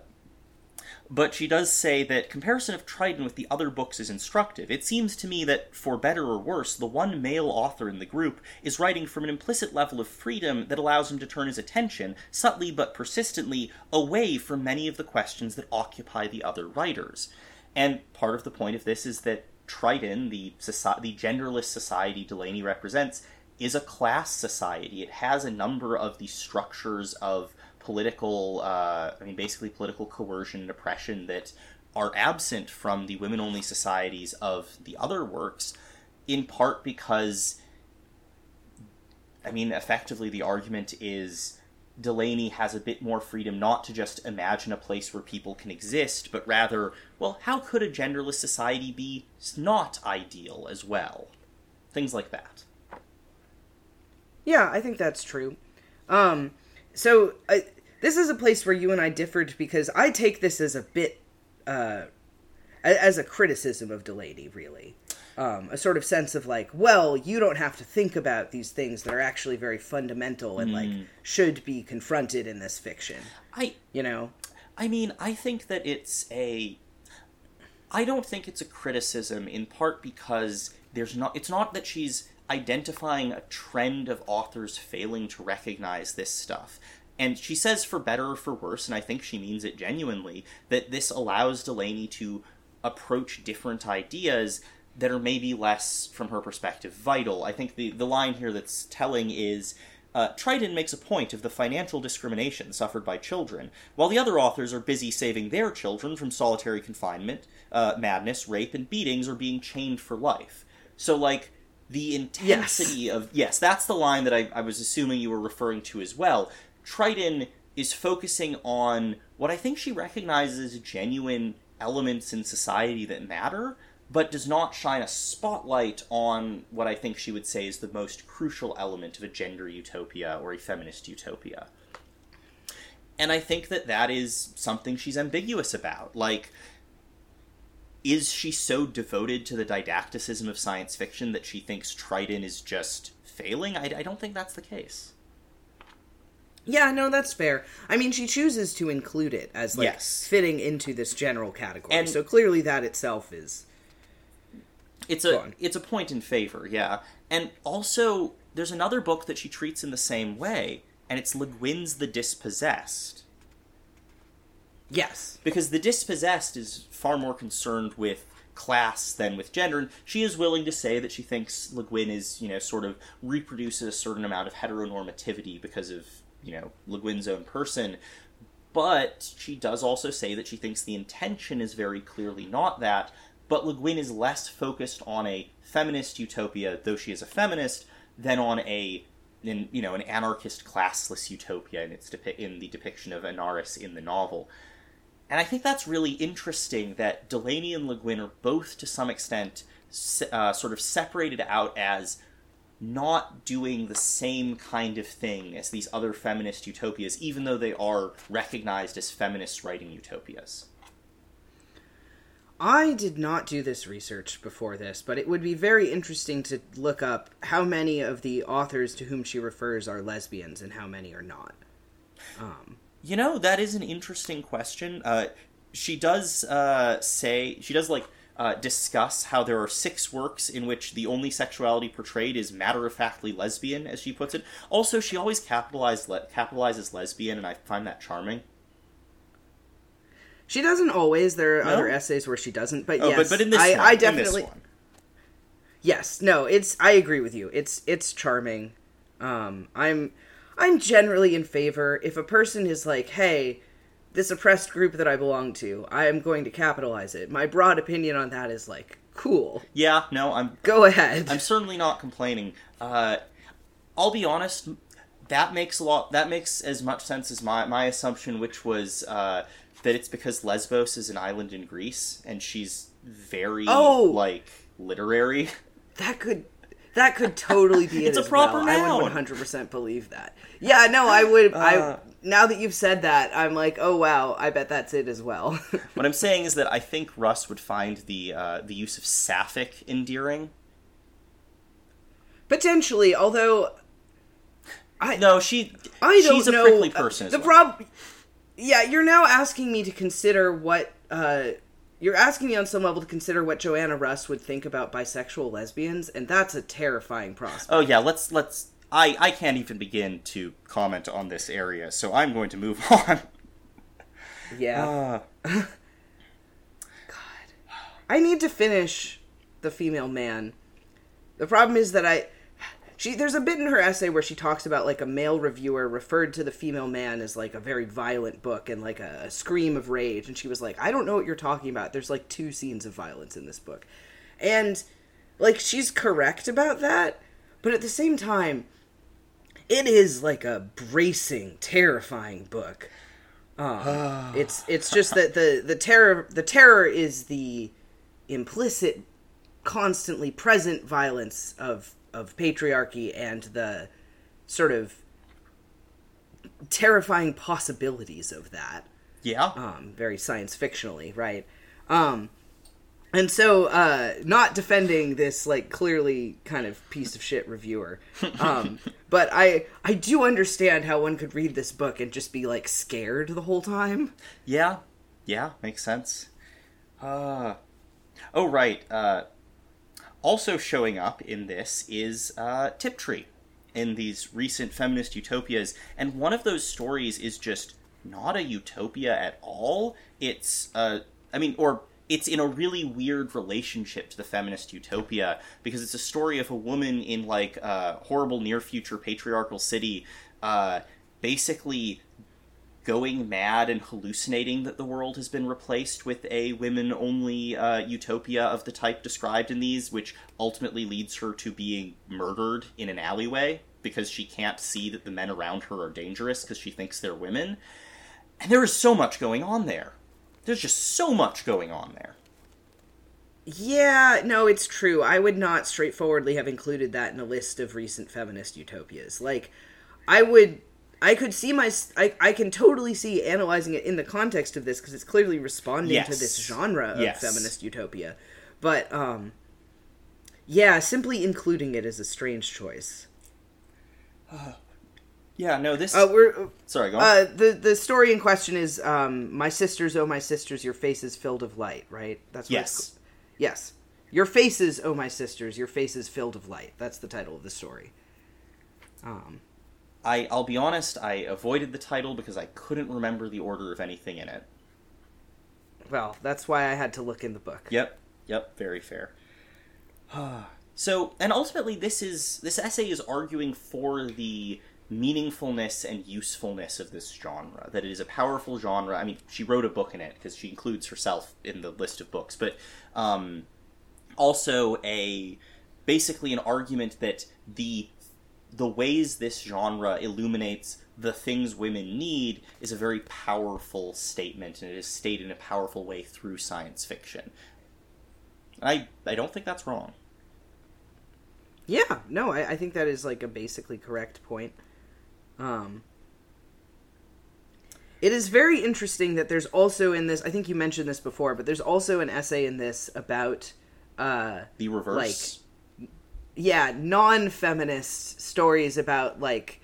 S2: but she does say that comparison of Triton with the other books is instructive. It seems to me that, for better or worse, the one male author in the group is writing from an implicit level of freedom that allows him to turn his attention, subtly but persistently, away from many of the questions that occupy the other writers. And part of the point of this is that Triton, the, soci- the genderless society Delany represents, is a class society. It has a number of the structures of political, uh, I mean, basically political coercion and oppression that are absent from the women only societies of the other works, in part because, I mean, effectively the argument is Delany has a bit more freedom not to just imagine a place where people can exist, but rather, well, how could a genderless society be not ideal as well? Things like that.
S1: Yeah, I think that's true. Um, so uh, this is a place where you and I differed because I take this as a bit, uh, as a criticism of Delany, really. Um, a sort of sense of like, well, you don't have to think about these things that are actually very fundamental and like should be confronted in this fiction.
S2: I
S1: You know?
S2: I mean, I think that it's a. I don't think it's a criticism, in part because there's not. It's not that she's identifying a trend of authors failing to recognize this stuff. And she says, for better or for worse, and I think she means it genuinely, that this allows Delany to approach different ideas that are maybe less, from her perspective, vital. I think the, the line here that's telling is uh, Triton makes a point of the financial discrimination suffered by children, while the other authors are busy saving their children from solitary confinement, uh, madness, rape, and beatings, or being chained for life. So, like, the intensity
S1: Yes.
S2: of. Yes, that's the line that I, I was assuming you were referring to as well. Triton is focusing on what I think she recognizes genuine elements in society that matter, but does not shine a spotlight on what I think she would say is the most crucial element of a gender utopia or a feminist utopia. And I think that that is something she's ambiguous about. Like, is she so devoted to the didacticism of science fiction that she thinks Triton is just failing? I, I don't think that's the case.
S1: Yeah, no, that's fair. I mean, she chooses to include it as like
S2: Yes.
S1: fitting into this general category.
S2: And-
S1: so clearly that itself is
S2: It's a
S1: on.
S2: it's a point in favor, yeah. And also, there's another book that she treats in the same way, and it's Le Guin's The Dispossessed.
S1: Yes.
S2: because the dispossessed is far more concerned with class than with gender and she is willing to say that she thinks Le Guin is you know sort of reproduces a certain amount of heteronormativity because of you know Le Guin's own person but she does also say that she thinks the intention is very clearly not that but Le Guin is less focused on a feminist utopia though she is a feminist than on a in you know an anarchist classless utopia in its depi- in the depiction of Anarres in the novel and I think that's really interesting that Delany and Le Guin are both, to some extent, uh, sort of separated out as not doing the same kind of thing as these other feminist utopias, even though they are recognized as feminists writing utopias.
S1: I did not do this research before this, but it would be very interesting to look up how many of the authors to whom she refers are lesbians and how many are not. Um,
S2: You know, that is an interesting question. Uh, she does uh, say, she does like uh, discuss how there are six works in which the only sexuality portrayed is matter of factly lesbian, as she puts it. Also, she always capitalized le- capitalizes lesbian, and I find that charming.
S1: she doesn't always. There are
S2: No?
S1: other essays where she doesn't, but
S2: Oh,
S1: yes,
S2: but, but in this
S1: I,
S2: one,
S1: I definitely yes. No, it's. I agree with you. It's it's charming. Um, I'm I'm generally in favor if a person is like, hey. This oppressed group that I belong to, I am going to capitalize it. My broad opinion on that is like, cool.
S2: Yeah, no, I'm
S1: Go ahead.
S2: I'm certainly not complaining. Uh, I'll be honest. That makes a lot. That makes as much sense as my my assumption, which was uh, that it's because Lesbos is an island in Greece, and she's very
S1: Oh!
S2: like literary.
S1: that could That could totally be it.
S2: It's a proper
S1: well. I would 100% believe that. Yeah, no, I would.
S2: Uh.
S1: I now that you've said that, I'm like, oh wow, I bet that's it as well.
S2: What I'm saying is that I think Russ would find the uh, the use of sapphic endearing.
S1: Potentially, although I
S2: No, she
S1: I don't
S2: she's a
S1: know.
S2: prickly
S1: uh,
S2: person. as
S1: the
S2: well.
S1: problem, yeah, you're now asking me to consider what. uh You're asking me on some level to consider what Joanna Russ would think about bisexual lesbians, and that's a terrifying prospect.
S2: Oh yeah, let's let's. I I can't even begin to comment on this area, so I'm going to move on.
S1: yeah.
S2: Uh,
S1: I need to finish the female man. The problem is that I she there's a bit in her essay where she talks about like a male reviewer referred to the female man as like a very violent book and like a, a scream of rage and she was like I don't know what you're talking about. There's like two scenes of violence in this book. And like she's correct about that, but at the same time it is like a bracing, terrifying book. Um, it's it's just that the the terror the terror is the implicit, constantly present violence of of patriarchy and the sort of terrifying possibilities of that.
S2: yeah.
S1: Um, very science fictionally, right? Um, and so, uh, not defending this like clearly kind of piece of shit reviewer, um, but I I do understand how one could read this book and just be like scared the whole time.
S2: Yeah, yeah, makes sense. Uh, oh, right. Uh, also showing up in this is uh, Tiptree in these recent feminist utopias, and one of those stories is just not a utopia at all. It's, uh, I mean, or it's in a really weird relationship to the feminist utopia because it's a story of a woman in like a horrible near future patriarchal city, uh, basically going mad and hallucinating that the world has been replaced with a women only uh, utopia of the type described in these, which ultimately leads her to being murdered in an alleyway because she can't see that the men around her are dangerous because she thinks they're women. And there is so much going on there. There's just so much going on there.
S1: Yeah, no, it's true. I would not straightforwardly have included that in a list of recent feminist utopias. Like, I would, I could see my, I, I can totally see analyzing it in the context of this because it's clearly responding to this genre of
S2: Yes.
S1: feminist utopia. But, um, yeah, simply including it is a strange choice.
S2: Yeah, no, this.
S1: Uh, we're,
S2: sorry, go on.
S1: uh, the the story in question is, um, my sisters, oh my sisters, your faces filled of light, right? That's what
S2: yes.
S1: Yes. Your faces, oh my sisters, your faces filled of light. That's the title of the story. Um,
S2: I, I'll be honest, I avoided the title because I couldn't remember the order of anything in it.
S1: well, that's why I had to look in the book.
S2: Yep, yep, very fair. so, and ultimately, this is this essay is arguing for the meaningfulness and usefulness of this genre. That it is a powerful genre. I mean, she wrote a book in it because she includes herself in the list of books, but um, also a basically an argument that the the ways this genre illuminates the things women need is a very powerful statement, and it is stated in a powerful way through science fiction. I I don't think that's wrong.
S1: Yeah, no, I, I think that is like a basically correct point. Um, it is very interesting that there's also in this. I think you mentioned this before, but there's also an essay in this about, uh,
S2: The reverse.
S1: Yeah, non-feminist stories about like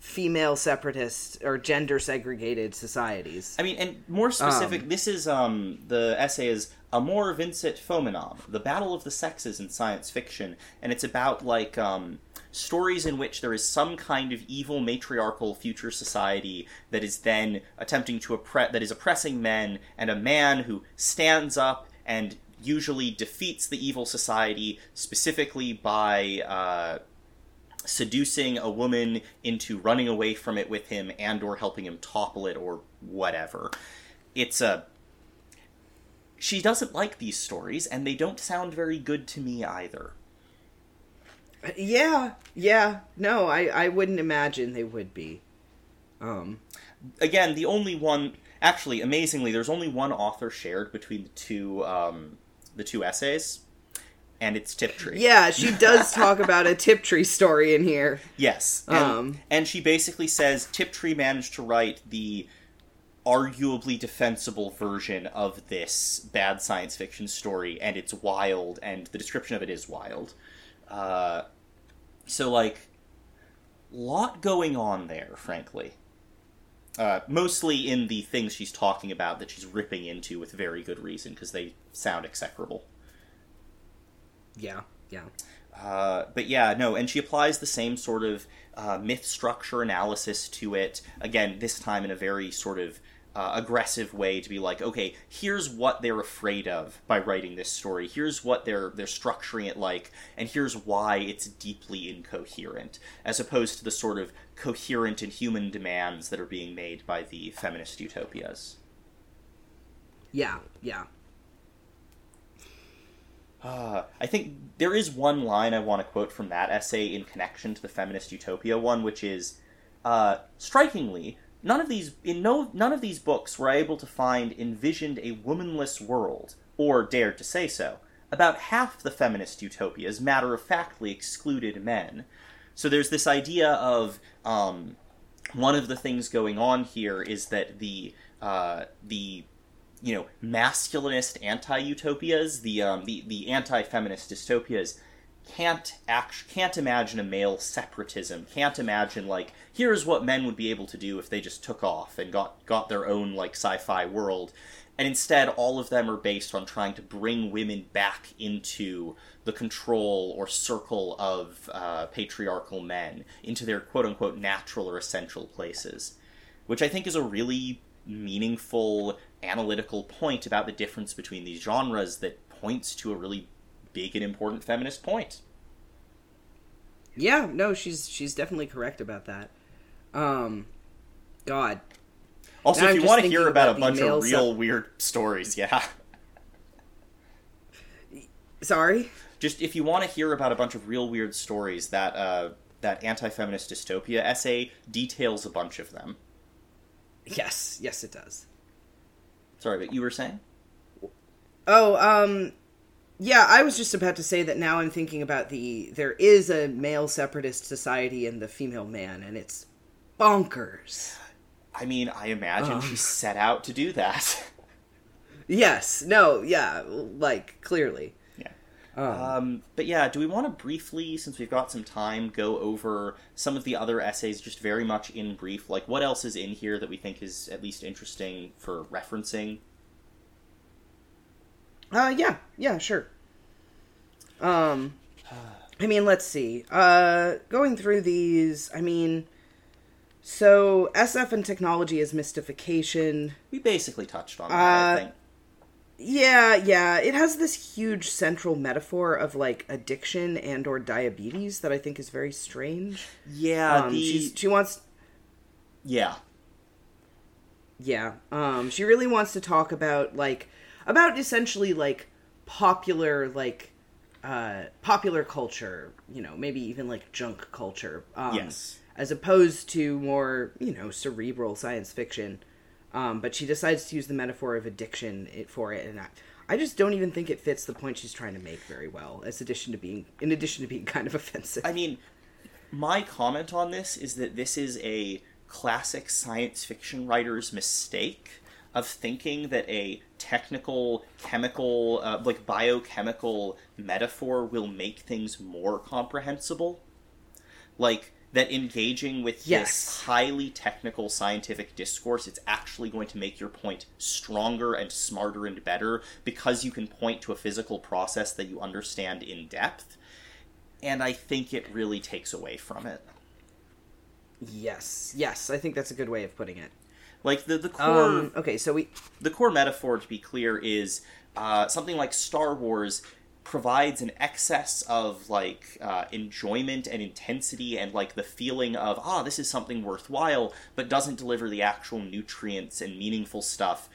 S1: female separatist or gender segregated societies.
S2: I mean, and more specific, this is um the essay is Amor Vincit Foeminam, the battle of the sexes in science fiction, and it's about like um stories in which there is some kind of evil matriarchal future society that is then attempting to oppre- that is oppressing men, and a man who stands up and usually defeats the evil society specifically by uh, seducing a woman into running away from it with him and or helping him topple it or whatever it's a she doesn't like these stories and they don't sound very good to me either
S1: Yeah, yeah. No, I I wouldn't imagine they would be. Um,
S2: again the only one actually amazingly there's only one author shared between the two um, the two essays and it's Tiptree.
S1: Yeah, she does talk about a Tiptree story in here.
S2: Yes. And,
S1: Um.
S2: and she basically says Tiptree managed to write the arguably defensible version of this bad science fiction story, and it's wild, and the description of it is wild. Uh, so, like, lot going on there, frankly. Uh, mostly in the things she's talking about that she's ripping into with very good reason, because they sound execrable.
S1: Yeah, yeah.
S2: Uh, but yeah, no, and she applies the same sort of uh, myth structure analysis to it. Again, this time in a very sort of uh, aggressive way to be like, okay, here's what they're afraid of by writing this story. Here's what they're they're structuring it like, and here's why it's deeply incoherent, as opposed to the sort of coherent and human demands that are being made by the feminist utopias.
S1: Yeah, yeah.
S2: Uh, I think there is one line I want to quote from that essay in connection to the feminist utopia one, which is uh, strikingly none of these in no none of these books were able to find envisioned a womanless world or dared to say so. About half the feminist utopias matter of factly excluded men. So there's this idea of um, one of the things going on here is that the uh, the you know masculinist anti-utopias, the um, the the anti-feminist dystopias can't act can't imagine a male separatism. Can't imagine like here's what men would be able to do if they just took off and got got their own like sci-fi world. And instead, all of them are based on trying to bring women back into the control or circle of uh, patriarchal men, into their quote unquote natural or essential places. Which I think is a really meaningful analytical point about the difference between these genres that points to a really big and important feminist point.
S1: Yeah, no, she's she's definitely correct about that. Um God.
S2: Also,
S1: Now
S2: if
S1: I'm
S2: you want to hear about a
S1: about the
S2: bunch of real
S1: sep-
S2: weird stories, yeah.
S1: Sorry?
S2: Just if you want to hear about a bunch of real weird stories, that uh, that anti-feminist dystopia essay details a bunch of them.
S1: Yes, yes it does.
S2: Sorry, but you were saying?
S1: Oh, um yeah, I was just about to say that now I'm thinking about the there is a male separatist society and the female man and it's bonkers.
S2: I mean, I imagine
S1: Um.
S2: she set out to do that.
S1: Yes, no, yeah, like clearly.
S2: yeah.
S1: Um,
S2: Um, but yeah, do we want to briefly, since we've got some time, go over some of the other essays just very much in brief? Like, what else is in here that we think is at least interesting for referencing?
S1: Uh, yeah, yeah, sure. Um, I mean, let's see. Uh, going through these, I mean, so SF and technology is mystification.
S2: We basically touched on that,
S1: Uh,
S2: I think.
S1: Yeah, yeah, it has this huge central metaphor of like addiction and or diabetes that I think is very strange.
S2: Yeah,
S1: Um,
S2: the...
S1: she's, she wants
S2: Yeah.
S1: Yeah. Um she really wants to talk about like about essentially like popular like uh popular culture, you know, maybe even like junk culture. Um
S2: Yes.
S1: as opposed to more, you know, cerebral science fiction. Um but she decides to use the metaphor of addiction for it and I, I just don't even think it fits the point she's trying to make very well. As addition to being in addition to being kind of offensive.
S2: I mean, my comment on this is that this is a classic science fiction writer's mistake of thinking that a technical, chemical, uh, like biochemical metaphor will make things more comprehensible. Like, that engaging with
S1: Yes.
S2: this highly technical scientific discourse, it's actually going to make your point stronger and smarter and better because you can point to a physical process that you understand in depth and I think it really takes away from it.
S1: yes. Yes, I think that's a good way of putting it.
S2: Like the the core
S1: Um okay, so we
S2: the core metaphor, to be clear, is uh, something like Star Wars provides an excess of like uh, enjoyment and intensity and like the feeling of ah this is something worthwhile, but doesn't deliver the actual nutrients and meaningful stuff,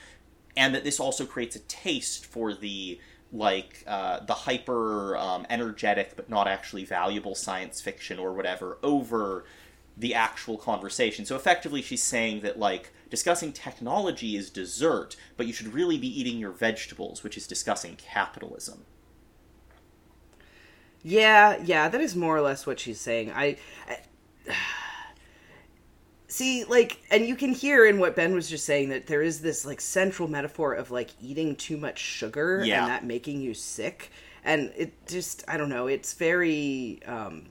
S2: and that this also creates a taste for the like uh, the hyper um, energetic but not actually valuable science fiction or whatever over the actual conversation. So effectively, she's saying that like discussing technology is dessert, but you should really be eating your vegetables, which is discussing capitalism.
S1: Yeah, yeah, that is more or less what she's saying. I, I see, like, and you can hear in what Ben was just saying that there is this like central metaphor of like eating too much sugar
S2: Yeah.
S1: and that making you sick, and it just I don't know. It's very um,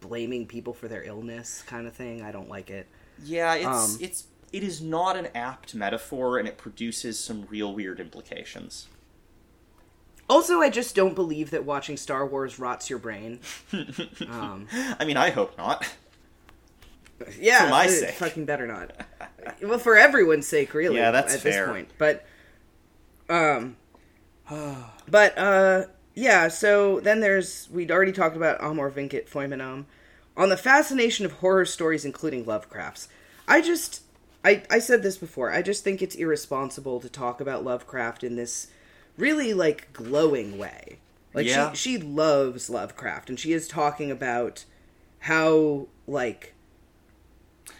S1: blaming people for their illness kind of thing. I don't like it.
S2: Yeah, it's
S1: Um,
S2: it's it is not an apt metaphor, and it produces some real weird implications.
S1: Also, I just don't believe that watching Star Wars rots your brain. Um,
S2: I mean, I hope not.
S1: Yeah,
S2: For my
S1: it
S2: sake.
S1: fucking better not. well, for everyone's sake, really.
S2: Yeah, that's
S1: at
S2: fair.
S1: this point. But, um, but uh, yeah. So then there's we'd already talked about Amor Vincit Foeminam on the fascination of horror stories, including Lovecraft's. I just, I I said this before. I just think it's irresponsible to talk about Lovecraft in this really like glowing way. Like
S2: Yeah.
S1: she she loves Lovecraft, and she is talking about how like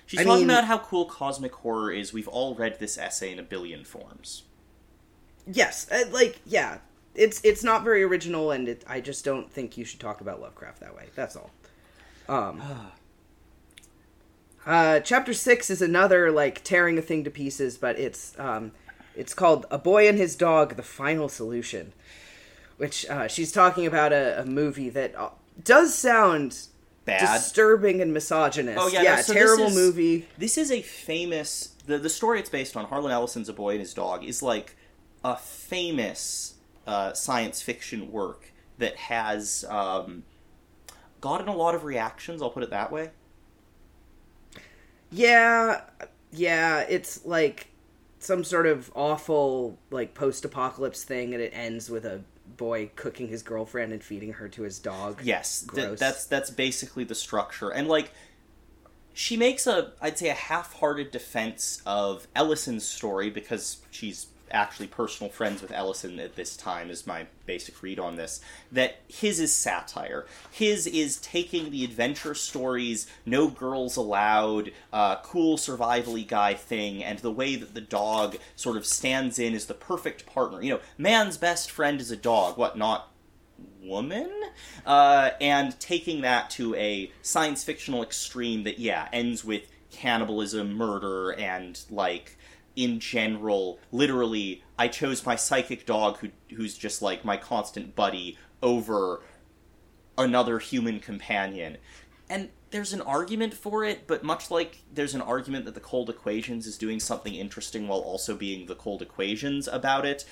S2: She's
S1: I
S2: talking
S1: mean-
S2: about how cool cosmic horror is. We've all read this essay in a billion forms.
S1: Yes, uh, like yeah, it's it's not very original, and it, I just don't think you should talk about Lovecraft that way. That's all. Um, uh, chapter six is another like tearing a thing to pieces, but it's um, it's called "A Boy and His Dog: The Final Solution," which uh, she's talking about a, a movie that uh, does sound
S2: Bad.
S1: disturbing and misogynist.
S2: Oh, yeah,
S1: yeah,
S2: no, so this
S1: terrible
S2: is-
S1: movie.
S2: This is a famous. The, the story it's based on, Harlan Ellison's A Boy and His Dog, is like a famous uh, science fiction work that has um, gotten a lot of reactions, I'll put it that way.
S1: Yeah, yeah, it's like some sort of awful like post-apocalypse thing, and it ends with a boy cooking his girlfriend and feeding her to his dog.
S2: Yes, th- that's that's basically the structure, and like she makes a I'd say a half-hearted defense of Ellison's story because she's actually personal friends with Ellison at this time is my basic read on this that his is satire. His is taking the adventure stories no girls allowed uh, cool survivally guy thing and the way that the dog sort of stands in as the perfect partner. You know man's best friend is a dog what not woman? Uh, and taking that to a science fictional extreme that yeah ends with cannibalism murder and like in general literally i chose my psychic dog who who's just like my constant buddy over another human companion and there's an argument for it but much like there's an argument that the cold equations is doing something interesting while also being the cold equations about it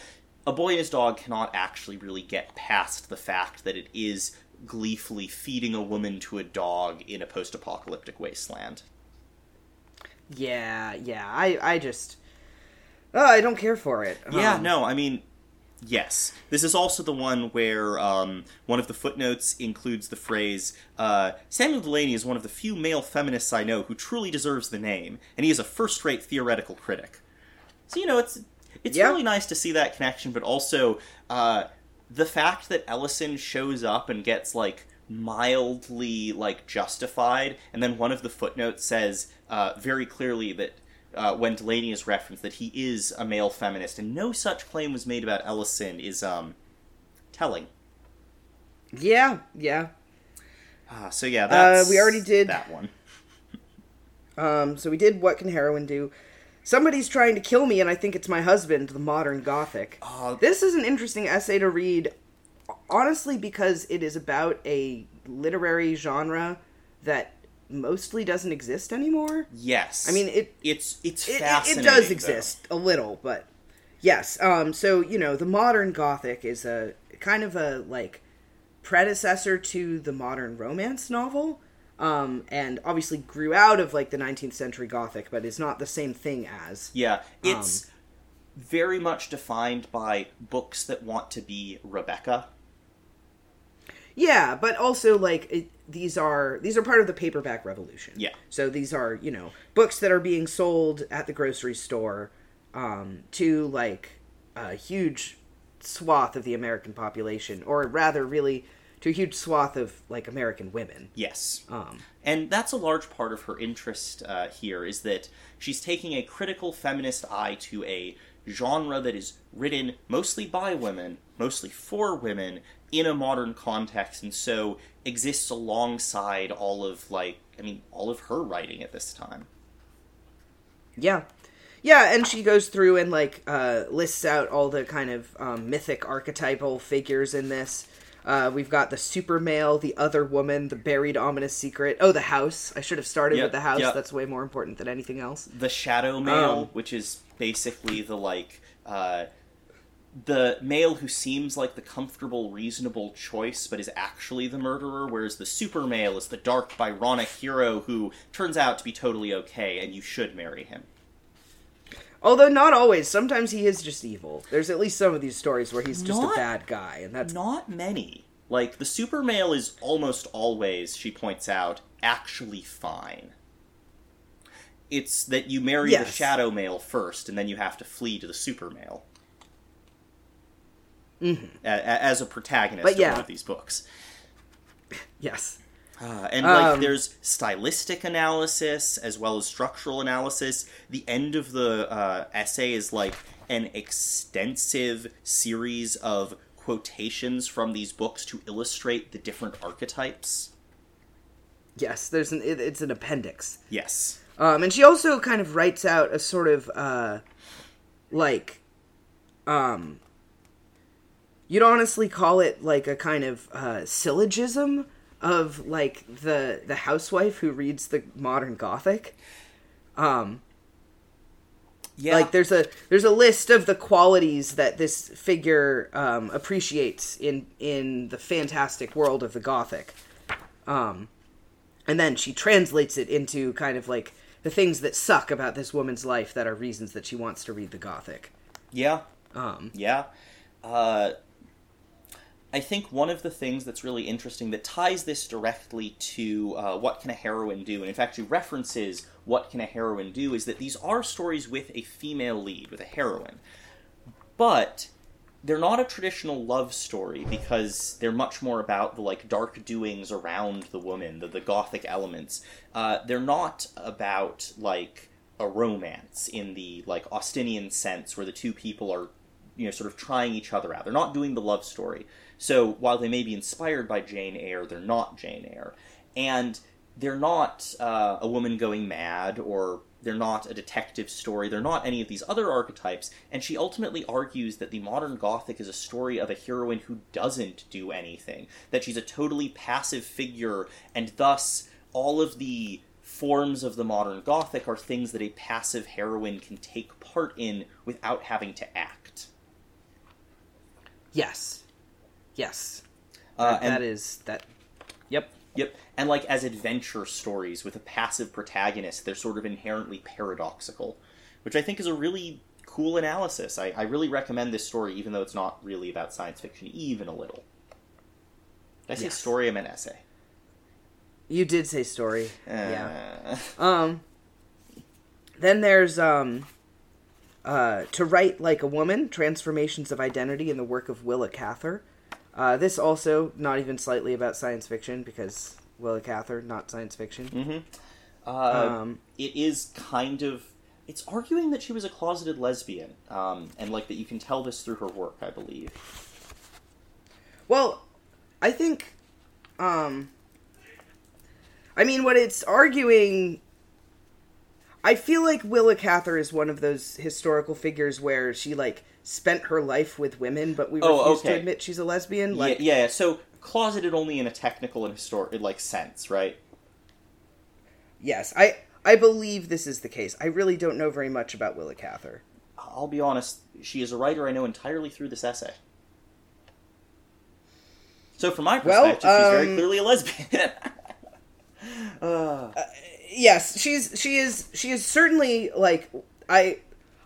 S2: a boy and his dog cannot actually really get past the fact that it is gleefully feeding a woman to a dog in a post-apocalyptic wasteland
S1: yeah, yeah. I, I just, oh, I don't care for it.
S2: Yeah,
S1: Um,
S2: no, I mean, yes. This is also the one where um, one of the footnotes includes the phrase uh, Samuel Delany is one of the few male feminists I know who truly deserves the name, and he is a first rate theoretical critic. So, you know, it's. It's
S1: Yeah.
S2: really nice to see that connection, but also uh, the fact that Ellison shows up and gets like mildly like justified, and then one of the footnotes says uh, very clearly that uh, when Delany is referenced that he is a male feminist, and no such claim was made about Ellison is um, telling.
S1: Yeah, yeah.
S2: Ah, so yeah, that's
S1: Uh, we already did-
S2: that one.
S1: Um, so we did What Can Heroine Do? Somebody's trying to kill me, and I think it's my husband, the modern Gothic.
S2: Uh,
S1: This is an interesting essay to read, honestly, because it is about a literary genre that mostly doesn't exist anymore.
S2: yes,
S1: I mean, it
S2: it's it's
S1: it, it, it does
S2: though.
S1: exist a little, but yes. Um, so you know, the modern Gothic is a kind of a like predecessor to the modern romance novel, um, and obviously grew out of like the 19th century Gothic, but is not the same thing as.
S2: Yeah,
S1: Um,
S2: it's very much defined by books that want to be Rebecca.
S1: Yeah, but also like it, these are these are part of the paperback revolution.
S2: Yeah.
S1: So these are you know books that are being sold at the grocery store um, to like a huge swath of the American population, or rather, really to a huge swath of like American women.
S2: Yes.
S1: Um,
S2: And that's a large part of her interest uh, here is that she's taking a critical feminist eye to a genre that is written mostly by women, mostly for women, in a modern context, and so exists alongside all of like I mean all of her writing at this time.
S1: Yeah. Yeah, and she goes through and like uh, lists out all the kind of um, mythic archetypal figures in this. Uh, we've got the super male, the other woman, the buried ominous secret. Oh, the house. I should have started
S2: Yep,
S1: with the house.
S2: yep.
S1: That's way more important than anything else.
S2: the shadow male,
S1: Um,
S2: which is basically the like uh, the male who seems like the comfortable, reasonable choice, but is actually the murderer. Whereas the super male is the dark, Byronic hero who turns out to be totally okay, and you should marry him.
S1: Although not always. Sometimes he is just evil. There's at least some of these stories where he's just
S2: Not-
S1: a bad guy, and that's
S2: Not many. Like the super male is almost always, she points out, actually fine. It's that you marry the shadow male first, and then you have to flee to the super male. A- a- as a protagonist
S1: Mm-hmm. But
S2: of
S1: yeah.
S2: one of these books.
S1: yes.
S2: Uh, and like
S1: Um,
S2: there's stylistic analysis as well as structural analysis. The end of the uh, essay is like an extensive series of quotations from these books to illustrate the different archetypes.
S1: Yes, there's an it, it's an appendix.
S2: Yes.
S1: Um, and she also kind of writes out a sort of uh, like, um, you'd honestly call it like a kind of uh, syllogism of like the the housewife who reads the modern Gothic. Um,
S2: Yeah.
S1: like there's a there's a list of the qualities that this figure um, appreciates in in the fantastic world of the Gothic. Um, and then she translates it into kind of like the things that suck about this woman's life that are reasons that she wants to read the Gothic.
S2: yeah.
S1: Um,
S2: Yeah. Uh, I think one of the things that's really interesting that ties this directly to uh, what can a heroine do, and in fact, she references what can a heroine do, is that these are stories with a female lead, with a heroine. But they're not a traditional love story because they're much more about the like dark doings around the woman, the, the gothic elements. Uh, they're not about like a romance in the like Austenian sense where the two people are you know sort of trying each other out. They're not doing the love story. So while they may be inspired by Jane Eyre, they're not Jane Eyre, and they're not uh, a woman going mad or they're not a detective story. They're not any of these other archetypes. And she ultimately argues that the modern Gothic is a story of a heroine who doesn't do anything, that she's a totally passive figure, and thus all of the forms of the modern Gothic are things that a passive heroine can take part in without having to act.
S1: yes, yes,
S2: Uh,
S1: That-
S2: and-
S1: that is that. Yep.
S2: And like as adventure stories with a passive protagonist, they're sort of inherently paradoxical, which I think is a really cool analysis. I, I really recommend this story, even though it's not really about science fiction, even a little. Did I say
S1: Yes.
S2: story? I meant essay.
S1: You did say story. yeah.
S2: Uh,
S1: Um. Then there's um. Uh, to write like a woman: transformations of identity in the work of Willa Cather. Uh, this also not even slightly about science fiction because Willa Cather, not science fiction.
S2: uh,
S1: Um,
S2: it is kind of. It's arguing that she was a closeted lesbian, um, and like that you can tell this through her work, I believe.
S1: Well, I think, um, I mean, what it's arguing. I feel like Willa Cather is one of those historical figures where she like spent her life with women, but we
S2: Oh,
S1: refuse to admit she's a lesbian. Like,
S2: yeah, yeah, so closeted only in a technical and historic like sense, right?
S1: yes, I I believe this is the case. I really don't know very much about Willa Cather.
S2: I'll be honest, she is a writer I know entirely through this essay. So, from my
S1: Well,
S2: perspective, she's very
S1: um,
S2: clearly a lesbian. uh,
S1: yes, she's she is she is certainly like I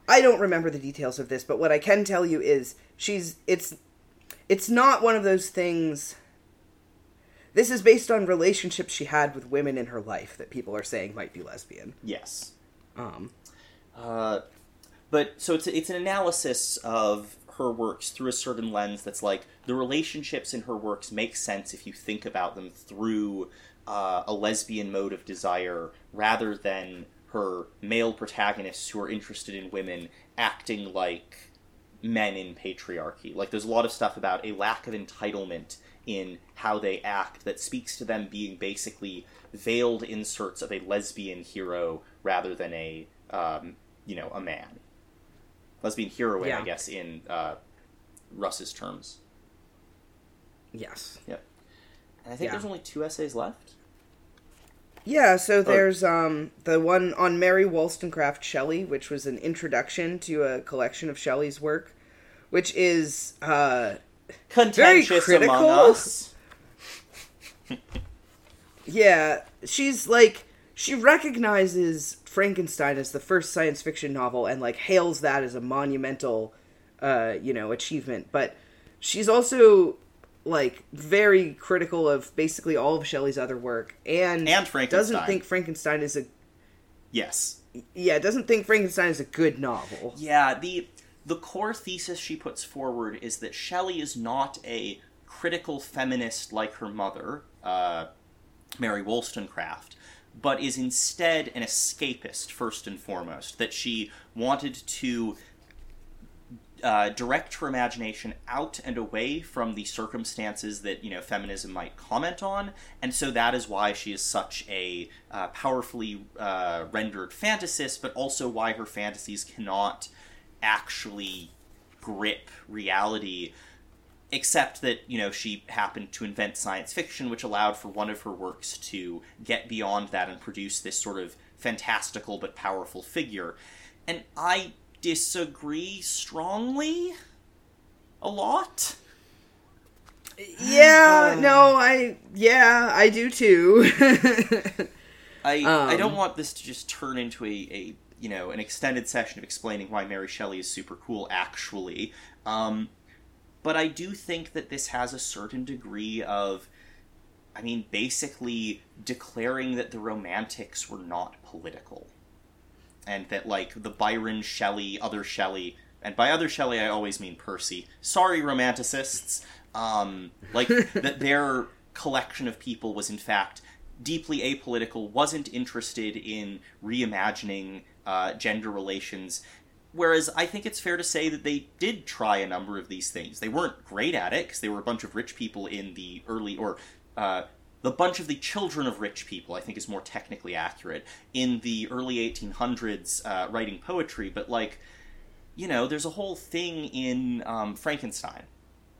S1: I don't remember the details of this, but what I can tell you is she's it's it's not one of those things this is based on relationships she had with women in her life that people are saying might be lesbian.
S2: yes.
S1: Um
S2: Uh, but so it's it's an analysis of her works through a certain lens that's like the relationships in her works make sense if you think about them through uh, a lesbian mode of desire rather than her male protagonists who are interested in women acting like men in patriarchy. Like there's a lot of stuff about a lack of entitlement in how they act that speaks to them being basically veiled inserts of a lesbian hero rather than a um, you know a man. Lesbian heroine,
S1: Yeah.
S2: I guess, in uh, Russ's terms.
S1: Yes.
S2: Yep. And I think
S1: Yeah.
S2: there's only two essays left.
S1: Yeah, so there's um the one on Mary Wollstonecraft Shelley, which was an introduction to a collection of Shelley's work, which is uh
S2: Contentious among
S1: critical.
S2: us.
S1: yeah, she's like she recognizes Frankenstein as the first science fiction novel and like hails that as a monumental uh, you know, achievement, but she's also like very critical of basically all of Shelley's other work and
S2: And
S1: doesn't think Frankenstein is a
S2: Yes.
S1: yeah, doesn't think Frankenstein is a good novel.
S2: Yeah, the the core thesis she puts forward is that Shelley is not a critical feminist like her mother, uh, Mary Wollstonecraft, but is instead an escapist first and foremost. That she wanted to uh, direct her imagination out and away from the circumstances that you know feminism might comment on, and so that is why she is such a uh, powerfully uh, rendered fantasist, but also why her fantasies cannot actually grip reality. Except that you know she happened to invent science fiction, which allowed for one of her works to get beyond that and produce this sort of fantastical but powerful figure. And I disagree strongly a lot.
S1: Yeah, no, I yeah, I do too.
S2: I I
S1: Um.
S2: don't want this to just turn into a, a you know an extended session of explaining why Mary Shelley is super cool actually. Um, but I do think that this has a certain degree of I mean basically declaring that the romantics were not political. And that like the Byron Shelley, other Shelley, and by other Shelley I always mean Percy. Sorry romanticists. Um, like that their collection of people was in fact deeply apolitical, wasn't interested in reimagining uh, gender relations. Whereas I think it's fair to say that they did try a number of these things. They weren't great at it because they were a bunch of rich people in the early, or uh, the bunch of the children of rich people, I think is more technically accurate, in the early 1800s uh, writing poetry. But, like, you know, there's a whole thing in um, Frankenstein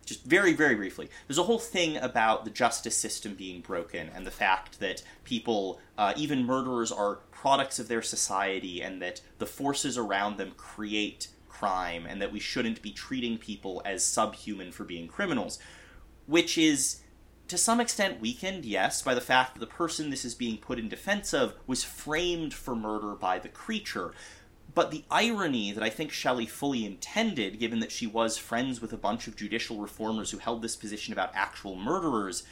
S2: just very, very briefly, there's a whole thing about the justice system being broken and the fact that people, uh, even murderers, are products of their society and that the forces around them create crime and that we shouldn't be treating people as subhuman for being criminals. Which is, to some extent, weakened, yes, by the fact that the person this is being put in defense of was framed for murder by the creature. But the irony that I think Shelley fully intended, given that she was friends with a bunch of judicial reformers who held this position about actual murderers,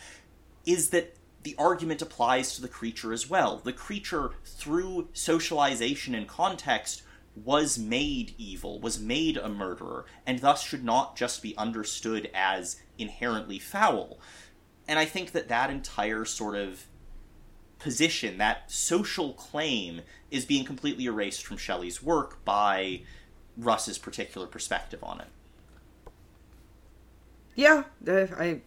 S2: is that the argument applies to the creature as well. The creature, through socialization and context, was made evil, was made a murderer, and thus should not just be understood as inherently foul. And I think that that entire sort of position, that social claim, is being completely erased from Shelley's work by Russ's particular perspective on it.
S1: yeah, uh, I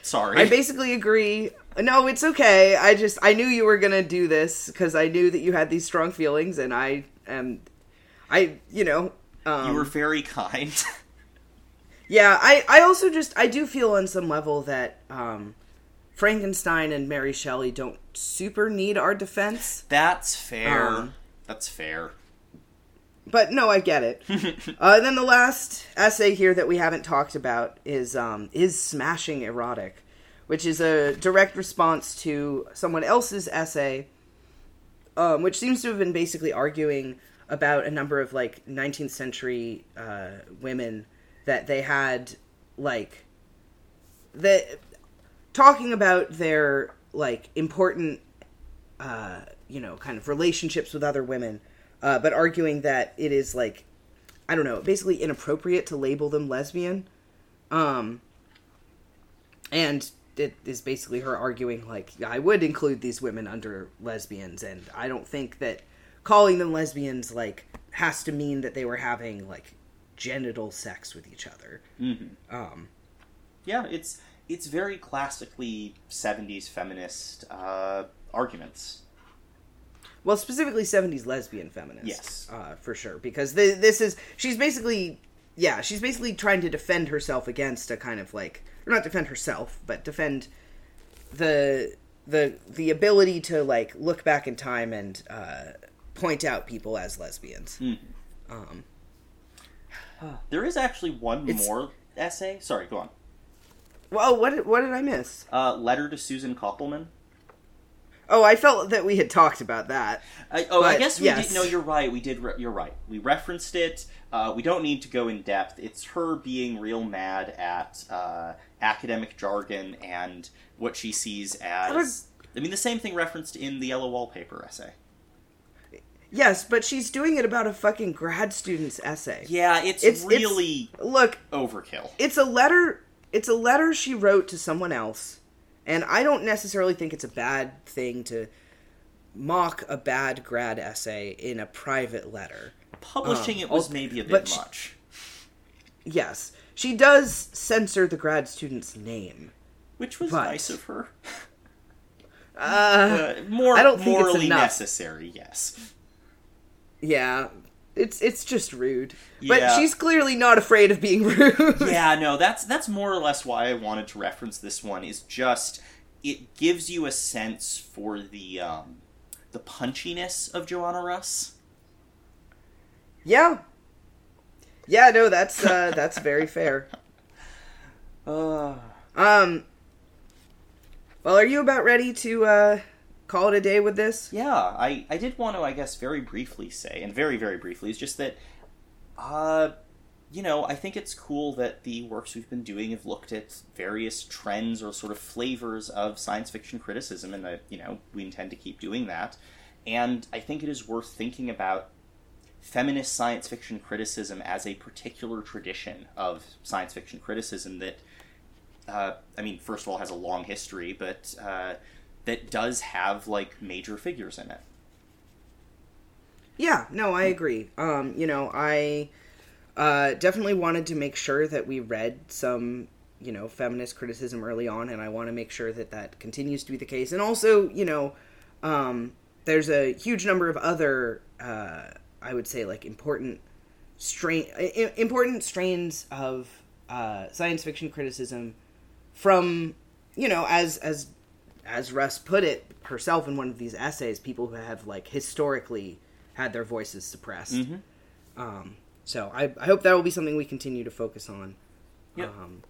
S2: Sorry.
S1: I basically agree. No, it's okay. I just I knew you were gonna do this because I knew that you had these strong feelings, and I am, I you know, um,
S2: you were very kind.
S1: yeah. I I also just I do feel on some level that um, Frankenstein and Mary Shelley don't super need our defense.
S2: That's fair.
S1: Um,
S2: That's fair.
S1: But no, I get it. uh, then the last essay here that we haven't talked about is um, is smashing erotic, which is a direct response to someone else's essay, um, which seems to have been basically arguing about a number of like 19th century uh, women that they had like that talking about their like important uh, you know kind of relationships with other women uh, but arguing that it is like i don't know basically inappropriate to label them lesbian. Um and it is basically her arguing like i would include these women under lesbians and i don't think that calling them lesbians like has to mean that they were having like genital sex with each other.
S2: Mm-hmm.
S1: Um,
S2: Yeah, it's it's very classically '70s feminist uh, arguments.
S1: well, specifically '70s lesbian feminist,
S2: Yes.
S1: uh, for sure, because the, this is she's basically yeah she's basically trying to defend herself against a kind of like or not defend herself but defend the the the ability to like look back in time and uh, point out people as lesbians.
S2: Mhm.
S1: Um,
S2: There is actually one
S1: It's-
S2: more essay. Sorry, go on.
S1: well, what did, what did I miss?
S2: Uh, letter to Susan Koppelman.
S1: Oh, I felt that we had talked about that.
S2: I, oh, I
S1: But,
S2: guess we
S1: yes.
S2: did. No, you're right. We did. Re- you're right. We referenced it. Uh, we don't need to go in depth. It's her being real mad at uh, academic jargon and what she sees as. I mean, the same thing referenced in the yellow wallpaper essay.
S1: Yes, but she's doing it about a fucking grad student's essay.
S2: Yeah, it's,
S1: It's- it's-
S2: really
S1: Look,
S2: overkill.
S1: it's a letter it's a letter she wrote to someone else and i don't necessarily think it's a bad thing to mock a bad grad essay in a private letter
S2: Publishing
S1: um,
S2: it was maybe a bit
S1: she-
S2: much.
S1: yes she does censor the grad student's name
S2: Which was
S1: but-
S2: nice of her.
S1: uh
S2: Uh, more
S1: I don't think it's
S2: morally necessary, yes.
S1: Yeah it's it's just rude but
S2: Yeah.
S1: she's clearly not afraid of being rude
S2: yeah, no, that's that's more or less why I wanted to reference this one. Is just it gives you a sense for the um, the punchiness of Joanna Russ.
S1: yeah yeah no that's uh that's very fair
S2: Uh,
S1: um well are you about ready to uh call it a day with this
S2: yeah, I I did want to, I guess, very briefly say, and very very briefly, is just that, uh, you know, I think it's cool that the works we've been doing have looked at various trends or sort of flavors of science fiction criticism, and that you know we intend to keep doing that. And I think it is worth thinking about feminist science fiction criticism as a particular tradition of science fiction criticism that, uh, I mean, first of all, has a long history, but uh, that does have like major figures in it.
S1: Yeah, no, I agree. Um, you know, I uh, definitely wanted to make sure that we read some, you know, feminist criticism early on, and I want to make sure that that continues to be the case. And also, you know, um, there's a huge number of other, uh, I would say, like important strain, important strains of uh, science fiction criticism from, you know, as as as Russ put it herself in one of these essays, people who have like historically had their voices suppressed.
S2: Mm-hmm.
S1: Um, so I, I hope that will be something we continue to focus on.
S2: Yep.
S1: Um,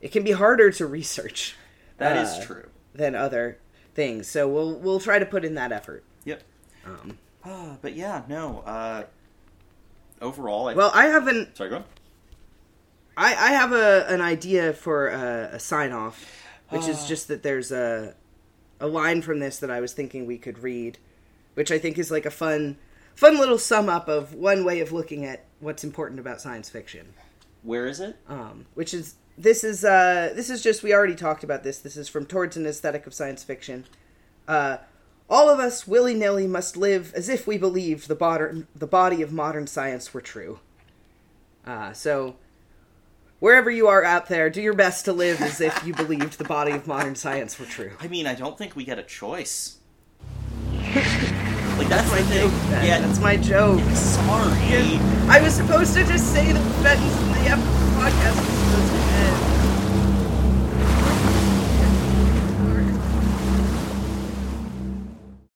S1: it can be harder to research
S2: That is
S1: uh,
S2: true.
S1: than other things, so we'll we'll try to put in that effort.
S2: Yep.
S1: Um,
S2: Ah, but yeah, no. Uh, overall, I
S1: well, I haven't.
S2: sorry, go on.
S1: I, I have a an idea for a, a sign off, which is
S2: Ah.
S1: just that there's a a line from this that I was thinking we could read, which I think is like a fun fun little sum up of one way of looking at what's important about science fiction.
S2: Where is it?
S1: Um, which is this is uh this is just we already talked about this. This is from Towards an Aesthetic of Science Fiction. Uh, all of us willy nilly must live as if we believed the modern the body of modern science were true. Uh, so wherever you are out there, do your best to live as if you believed the body of modern science were true.
S2: I mean, I don't think we get a choice. like that's my thing.
S1: That-
S2: Yeah,
S1: that's my joke.
S2: sorry.
S1: I was supposed to just say the in the ep- podcast